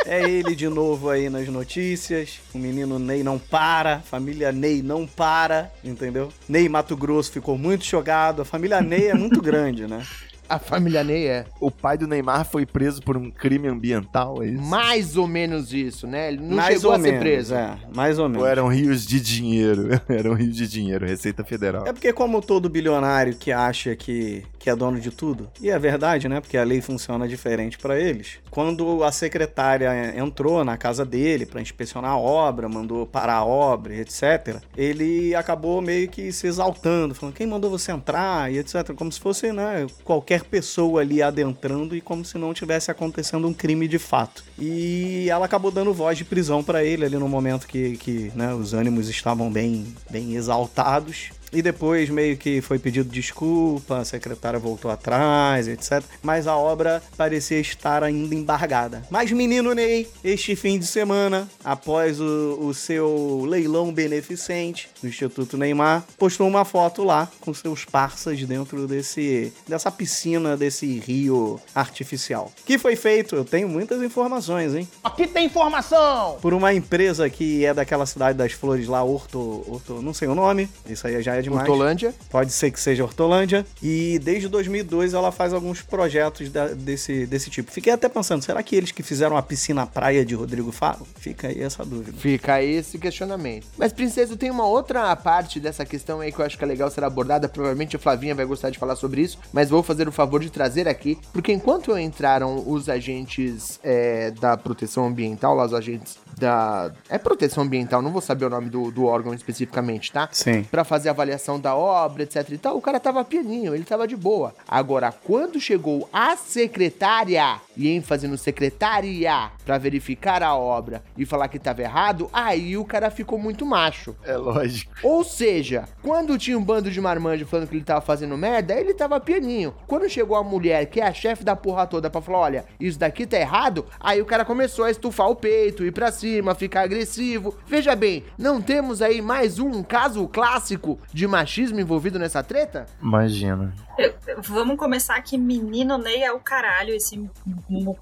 É ele de novo aí nas notícias. O menino Ney não para, família Ney não para, entendeu? Ney Mato Grosso ficou muito chocado. A família Ney é muito grande, né? A família Ney é O pai do Neymar foi preso por um crime ambiental, é isso? mais ou menos isso, né? Ele não mais chegou ou a ser menos, preso. é, mais ou menos. Ou eram rios de dinheiro? Eram rios de dinheiro, Receita Federal. É porque como todo bilionário que acha que, que é dono de tudo, e é verdade, né? Porque a lei funciona diferente pra eles. Quando a secretária entrou na casa dele pra inspecionar a obra, mandou parar a obra, etc., ele acabou meio que se exaltando, falando quem mandou você entrar e etc. Como se fosse, né, qualquer pessoa ali adentrando e como se não tivesse acontecendo um crime de fato. E ela acabou dando voz de prisão pra ele ali no momento que, que né, os ânimos estavam bem, bem exaltados. E depois meio que foi pedido desculpa, a secretária voltou atrás, etc. Mas a obra parecia estar ainda embargada. Mas menino Ney, este fim de semana, após o, o seu leilão beneficente do Instituto Neymar, postou uma foto lá com seus parças dentro desse dessa piscina, desse rio artificial. Que foi feito, eu tenho muitas informações, hein? Aqui tem informação! Por uma empresa que é daquela cidade das flores lá, Horto, Horto não sei o nome, isso aí já é demais. Hortolândia. Pode ser que seja Hortolândia. E desde 2002 ela faz alguns projetos da- desse, desse tipo. Fiquei até pensando, será que eles que fizeram a piscina praia de Rodrigo Faro? Fica aí essa dúvida. Fica aí esse questionamento. Mas, Princesa, tem uma outra parte dessa questão aí que eu acho que é legal ser abordada. Provavelmente a Flavinha vai gostar de falar sobre isso, mas vou fazer o favor de trazer aqui, porque enquanto entraram os agentes é, da proteção ambiental, lá os agentes da. É proteção ambiental, não vou saber o nome do, do órgão especificamente, tá? Sim. Pra fazer a avaliação da obra, etc e tal, o cara tava pianinho, ele tava de boa. Agora, quando chegou a secretária, e ênfase no secretária, pra verificar a obra e falar que tava errado, aí o cara ficou muito macho. É lógico. Ou seja, quando tinha um bando de marmanjo falando que ele tava fazendo merda, ele tava pianinho. Quando chegou a mulher, que é a chefe da porra toda, pra falar, olha, isso daqui tá errado, aí o cara começou a estufar o peito, ir pra cima, ficar agressivo. Veja bem, não temos aí mais um caso clássico de machismo envolvido nessa treta? Imagina. Eu- Vamos começar que menino Ney é o caralho. Esse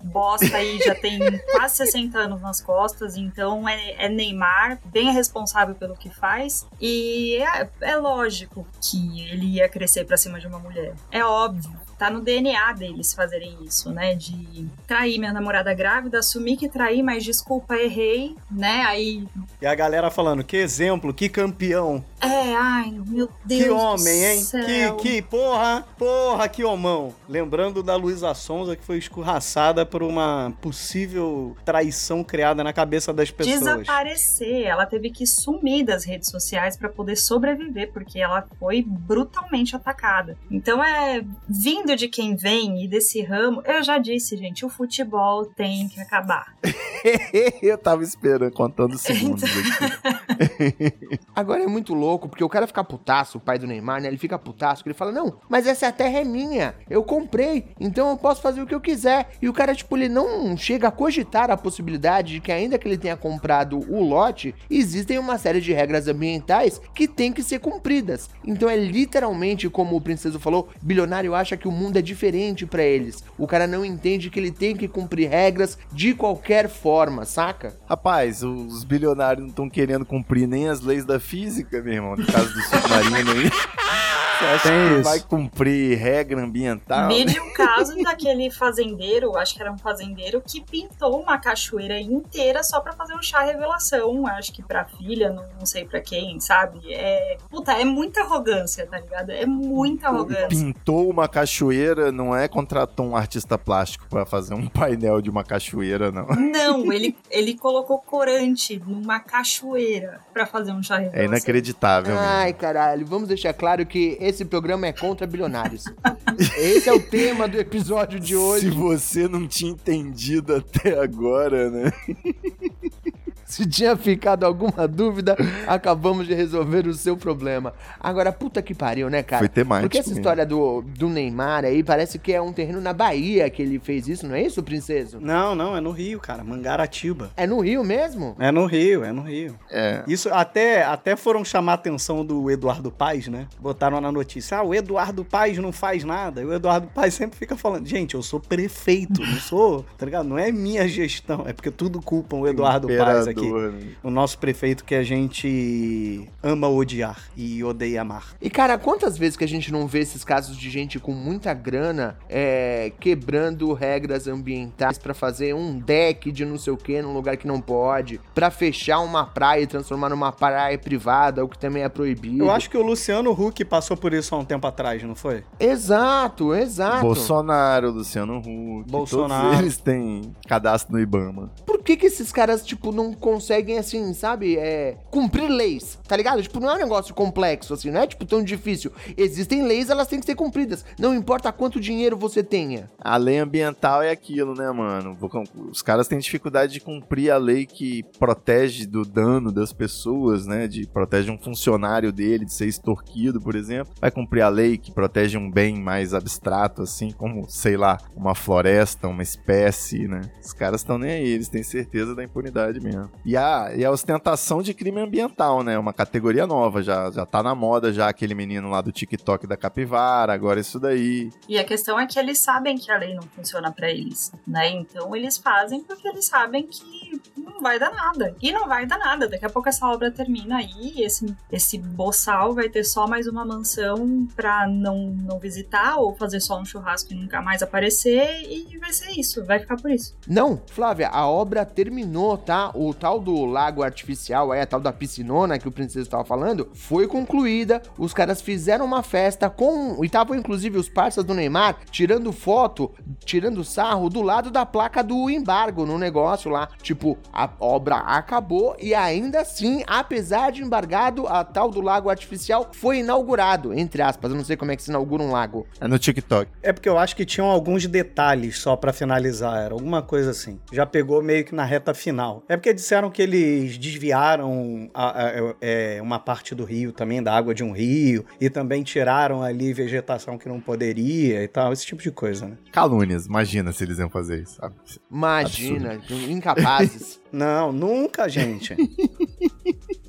bosta aí já tem quase 60 anos nas costas. Então é, é Neymar, bem responsável pelo que faz. E é, é lógico que ele ia crescer pra cima de uma mulher. É óbvio. Tá no DNA deles fazerem isso, né? De trair minha namorada grávida, assumir que traí, mas desculpa, errei, né? Aí. E a galera falando, que exemplo, que campeão, É, ai, meu Deus. que homem, hein? céu. Que, que, porra, porra, que homão. Lembrando da Luísa Sonza, que foi escorraçada por uma possível traição criada na cabeça das pessoas. desaparecer. Ela teve que sumir das redes sociais para poder sobreviver, porque ela foi brutalmente atacada. Então é vindo de quem vem e desse ramo, eu já disse, gente, o futebol tem que acabar. eu tava esperando, contando segundos aqui. Agora é muito louco, porque o cara fica putaço, o pai do Neymar, né? Ele fica putaço, ele fala, não, mas essa terra é minha, eu comprei, então eu posso fazer o que eu quiser. E o cara, tipo, ele não chega a cogitar a possibilidade de que ainda que ele tenha comprado o lote, existem uma série de regras ambientais que tem que ser cumpridas. Então é literalmente, como o Princeso falou, bilionário acha que o mundo é diferente para eles. O cara não entende que ele tem que cumprir regras de qualquer forma, saca? Rapaz, os bilionários não estão querendo cumprir nem as leis da física, meu irmão, no caso do submarino aí. Você acha Tem que isso. vai cumprir regra ambiental? Vide o caso daquele fazendeiro, acho que era um fazendeiro, que pintou uma cachoeira inteira só pra fazer um chá revelação. Acho que pra filha, não, não sei pra quem, sabe? É. Puta, é muita arrogância, tá ligado? É muita arrogância. Pintou uma cachoeira, não é contratou um artista plástico pra fazer um painel de uma cachoeira, não. Não, ele, ele colocou corante numa cachoeira pra fazer um chá É revelação. inacreditável mesmo. Ai, caralho, vamos deixar claro que esse programa é contra bilionários. esse é o tema do episódio de Se hoje. você não tinha entendido até agora, né? Se tinha ficado alguma dúvida, acabamos de resolver o seu problema. Agora, puta que pariu, né, cara? Foi temático Porque essa história do, do Neymar aí parece que é um terreno na Bahia que ele fez isso, não é isso, princeso? Não, não, é no Rio, cara. Mangaratiba. É no Rio mesmo? É no Rio, é no Rio. É. Isso até, até foram chamar a atenção do Eduardo Paes, né? Botaram na notícia: ah, o Eduardo Paes não faz nada. E o Eduardo Paes sempre fica falando: gente, eu sou prefeito, não sou, tá ligado? Não é minha gestão, é porque tudo culpam o Eduardo Paes aqui. Né? O nosso prefeito que a gente ama odiar e odeia amar. E, cara, quantas vezes que a gente não vê esses casos de gente com muita grana é, quebrando regras ambientais pra fazer um deck de não sei o que num lugar que não pode, pra fechar uma praia e transformar numa praia privada, o que também é proibido. Eu acho que o Luciano Huck passou por isso há um tempo atrás, não foi? Exato, exato. Bolsonaro, Luciano Huck, Bolsonaro. todos eles têm cadastro no Ibama. Por que que esses caras, tipo, não conseguem, assim, sabe, é, cumprir leis, tá ligado? Tipo, não é um negócio complexo, assim, não é, tipo, tão difícil. Existem leis, elas têm que ser cumpridas. Não importa quanto dinheiro você tenha. A lei ambiental é aquilo, né, mano? Os caras têm dificuldade de cumprir a lei que protege do dano das pessoas, né? De protege um funcionário dele de ser extorquido, por exemplo. Vai cumprir a lei que protege um bem mais abstrato, assim, como, sei lá, uma floresta, uma espécie, né? Os caras estão nem aí, eles têm certeza da impunidade mesmo. E a, e a ostentação de crime ambiental, né? Uma categoria nova, já, já tá na moda já aquele menino lá do TikTok da capivara, agora isso daí. E a questão é que eles sabem que a lei não funciona pra eles, né? Então eles fazem porque eles sabem que não vai dar nada. E não vai dar nada. Daqui a pouco essa obra termina aí, esse, esse boçal vai ter só mais uma mansão pra não, não visitar ou fazer só um churrasco e nunca mais aparecer e vai ser isso, vai ficar por isso. Não, Flávia, a obra terminou, tá? O tal do lago artificial, aí, a tal da piscinona que o princesa estava falando, foi concluída. Os caras fizeram uma festa com. E estavam inclusive os parceiros do Neymar tirando foto, tirando sarro do lado da placa do embargo no negócio lá. Tipo, a obra acabou e ainda assim, apesar de embargado, a tal do lago artificial foi inaugurado, entre aspas. Eu não sei como é que se inaugura um lago. É no TikTok. É porque eu acho que tinham alguns detalhes só pra finalizar, era alguma coisa assim. Já pegou meio que na reta final. É porque disseram que eles desviaram a- a- é, uma parte do rio também, da água de um rio, e também tiraram ali vegetação que não poderia e tal, esse tipo de coisa, né? Calúnias, imagina se eles iam fazer isso, sabe? Imagina, incapazes. Não, nunca, gente.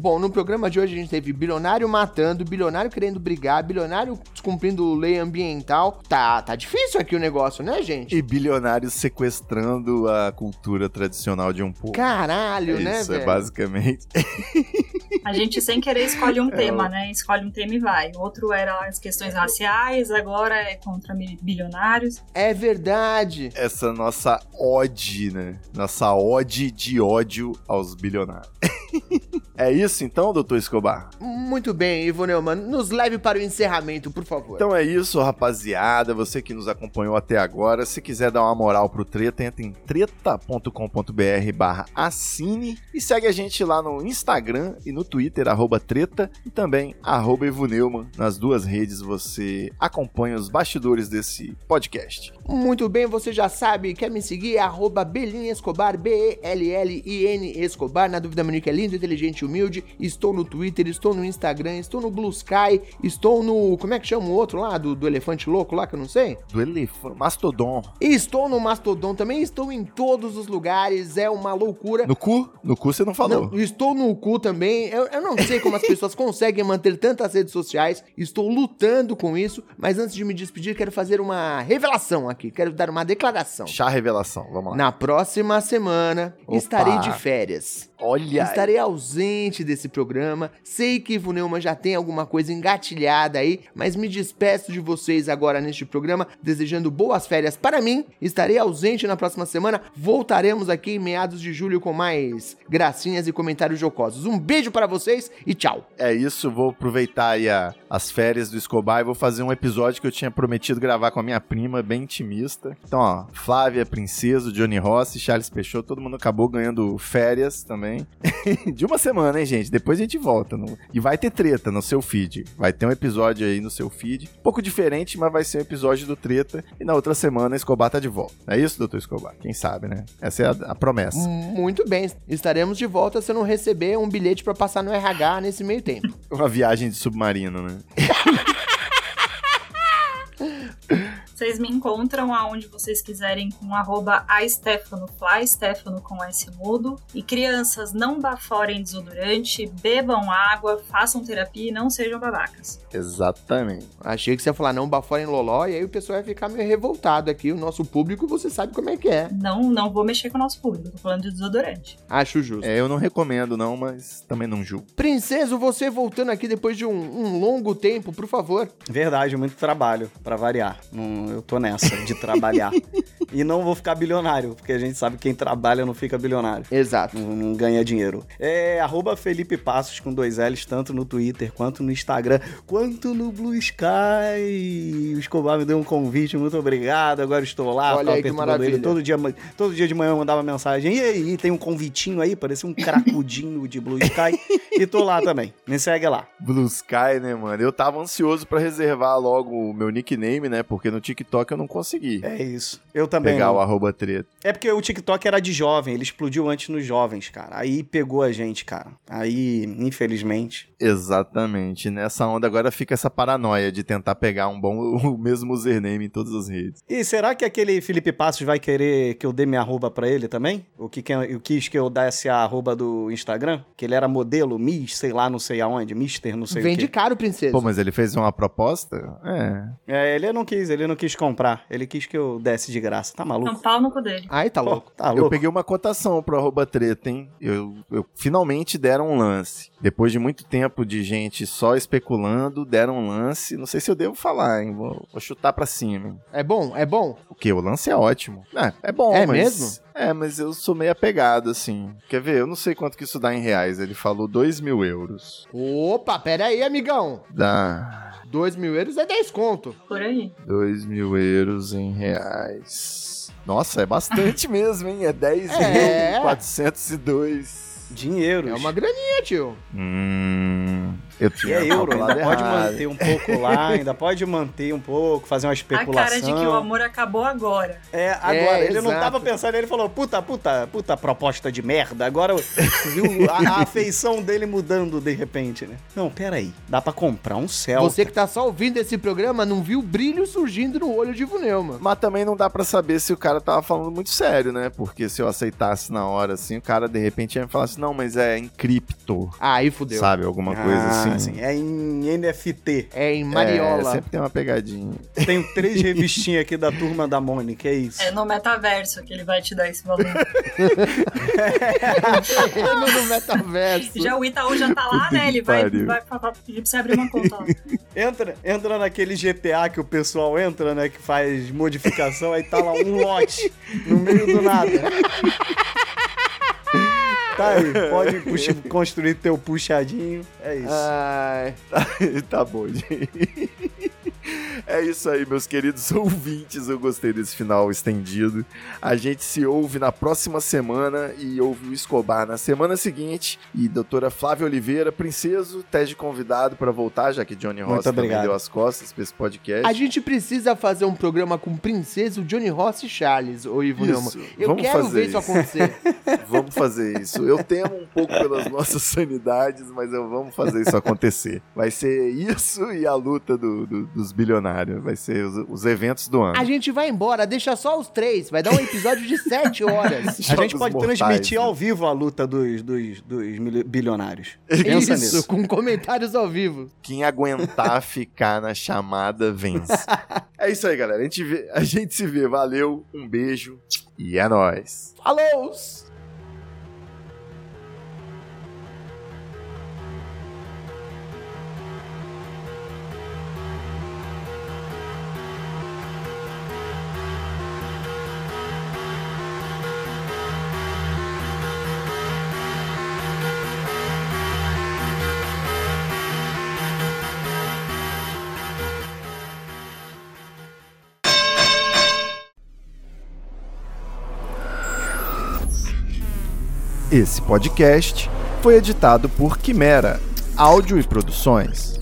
Bom, no programa de hoje a gente teve bilionário matando, bilionário querendo brigar, bilionário descumprindo lei ambiental. Tá, tá difícil aqui o negócio, né, gente? E bilionários sequestrando a cultura tradicional de um povo. Caralho, É né, Isso velho? é basicamente. A gente sem querer escolhe um tema, né? Escolhe um tema e vai. Outro era as questões raciais, agora é contra bilionários. É verdade. Essa nossa ode, né? Nossa ode de ódio aos bilionários. é isso então, doutor Escobar? Muito bem, Ivo Neumann, nos leve para o encerramento, por favor. Então é isso, rapaziada. Você que nos acompanhou até agora, se quiser dar uma moral pro Treta, entra em treta.com.br barra assine e segue a gente lá no Instagram e no Twitter, arroba treta, e também arroba Evo Neumann. Nas duas redes você acompanha os bastidores desse podcast. Muito bem, você já sabe, quer me seguir? Arroba Belin Escobar, B-E-L-L-I-N Escobar. Na dúvida, Monique é lindo, inteligente e humilde. Estou no Twitter, estou no Instagram, estou no Blue Sky, estou no. Como é que chama o outro lá? Do, do elefante louco lá, que eu não sei? Do elefante. Mastodon. Estou no Mastodon também, estou em todos os lugares, é uma loucura. No cu? No cu você não falou. Não, estou no cu também. Eu, eu não sei como as pessoas conseguem manter tantas redes sociais. Estou lutando com isso. Mas antes de me despedir, quero fazer uma revelação aqui. Quero dar uma declaração. Chá revelação, vamos lá. Na próxima semana Opa. estarei de férias. Olha. Estarei ausente desse programa. Sei que Ivo Neumann já tem alguma coisa engatilhada aí, mas me despeço de vocês agora neste programa, desejando boas férias para mim. Estarei ausente na próxima semana. Voltaremos aqui em meados de julho com mais gracinhas e comentários jocosos. Um beijo para vocês e tchau. É isso, vou aproveitar aí a, as férias do Escobar e vou fazer um episódio que eu tinha prometido gravar com a minha prima, bem intimista. Então, ó, Flávia, Princesa, Johnny Rossi, Charles Peixoto, todo mundo acabou ganhando férias também. de uma semana, hein, gente? Depois a gente volta. No... E vai ter treta no seu feed. Vai ter um episódio aí no seu feed. Um pouco diferente, mas vai ser um episódio do treta. E na outra semana, Escobar tá de volta. É isso, doutor Escobar? Quem sabe, né? Essa é a, a promessa. Muito bem. Estaremos de volta se eu não receber um bilhete para passar no RH nesse meio tempo. Uma viagem de submarino, né? Vocês me encontram aonde vocês quiserem com arroba aStefanofly, Stefano com S mudo. E crianças, não baforem desodorante, bebam água, façam terapia e não sejam babacas. Exatamente. Achei que você ia falar não baforem loló e aí o pessoal ia ficar meio revoltado aqui. O nosso público, você sabe como é que é. Não, não vou mexer com o nosso público, tô falando de desodorante. Acho justo. É, eu não recomendo não, mas também não julgo. Princeso, você voltando aqui depois de um, um longo tempo, por favor. Verdade, muito trabalho, para variar. Não, eu tô nessa de trabalhar. e não vou ficar bilionário, porque a gente sabe que quem trabalha não fica bilionário. Exato. Não, não ganha dinheiro. É arroba Felipe Passos com dois L's, tanto no Twitter, quanto no Instagram, quanto no Blue Sky. O Escobar me deu um convite, muito obrigado. Agora estou lá, Olha aí que maravilha. Ele. Todo dia, todo dia de manhã eu mandava mensagem. E aí, tem um convitinho aí, parecia um cracudinho de Blue Sky. e tô lá também. Me segue lá. Blue Sky, né, mano? Eu tava ansioso para reservar logo o meu nickname, né? Porque no TikTok eu não consegui. É isso. Eu também. Pegar não. o arroba treta. É porque o TikTok era de jovem, ele explodiu antes nos jovens, cara. Aí pegou a gente, cara. Aí, infelizmente. Exatamente. Nessa onda agora fica essa paranoia de tentar pegar um bom, o mesmo username em todas as redes. E será que aquele Felipe Passos vai querer que eu dê minha arroba pra ele também? O que, que eu quis que eu desse a arroba do Instagram? Que ele era modelo, Miss, sei lá, não sei aonde, Mister, não sei Vende o quê. caro, princesa. Pô, mas ele fez uma proposta? É. É, ele não quis, ele não quis comprar. Ele quis que eu desse de graça. Tá maluco? Não, pau no cu dele. Ai, tá louco. Tá Eu louco. peguei uma cotação pro arroba treta, hein? Eu, eu finalmente deram um lance. Depois de muito tempo de gente só especulando, deram um lance. Não sei se eu devo falar, hein? Vou, vou chutar pra cima. hein? É bom? É bom? O quê? O lance é ótimo. É, é bom, É mas... mesmo? É, mas eu sou meio apegado, assim. Quer ver? Eu não sei quanto que isso dá em reais. Ele falou 2 mil euros. Opa, pera aí, amigão. Dá 2 mil euros é 10 conto. Por aí. 2 mil euros em reais. Nossa, é bastante mesmo, hein? É 10 É. mil 402. Dinheiro. É uma graninha, tio. Hum, eu E tinha é euro, ainda pode errado. manter um pouco lá, ainda pode manter um pouco, fazer uma A especulação. cara de que o amor acabou agora. É, agora, É, ele não exato. tava pensando, ele falou, puta, puta, puta proposta de merda. Agora viu a, a afeição dele mudando de repente, né? Não, peraí, dá pra comprar um céu. Você que tá só ouvindo esse programa não viu o brilho surgindo no olho de Vunelma. Mas também não dá pra saber se o cara tava falando muito sério, né? Porque se eu aceitasse na hora, assim, o cara de repente ia me falar assim, não, mas é em cripto, Aí fudeu. sabe? Alguma coisa Ah, assim. Sim, é em NFT. É em É, Mariola. sempre tem uma pegadinha. Tenho três revistinhas aqui da turma da Mônica, é isso. É no metaverso que ele vai te dar esse valor. no, no metaverso. já o Itaú já tá lá, Puta né? Ele vai, pariu. vai, vai pedir pra você abrir uma conta lá. Entra, entra naquele GTA que o pessoal entra, né? Que faz modificação, aí tá lá um lote no meio do nada. Tá aí, pode construir teu puxadinho. É isso. Ai, tá bom, gente. É isso aí, meus queridos ouvintes. Eu gostei desse final estendido. A gente se ouve na próxima semana e ouve o Escobar na semana seguinte. E doutora Flávia Oliveira, princeso, teste convidado para voltar, já que Johnny Ross também deu as costas pra esse podcast. A gente precisa fazer um programa com Princesa, o Johnny Ross e Charles, ô Ivo Isso, Neumann. Eu vamos quero fazer ver isso isso. acontecer. Vamos fazer isso. Eu temo um pouco pelas nossas sanidades, mas eu, vamos fazer isso acontecer. Vai ser isso e a luta do- do- dos bilionários. Vai ser os, os eventos do ano. A gente vai embora, deixa só os três. Vai dar um episódio de sete horas. A gente pode mortais, transmitir né? ao vivo a luta dos, dos, dos bilionários. Pensa Isso, nisso. com comentários ao vivo. Quem aguentar ficar na chamada vence. É isso aí, galera. A gente, vê- a gente se vê. Valeu, um beijo e é nóis. Falou! Esse podcast foi editado por Quimera Áudio e Produções.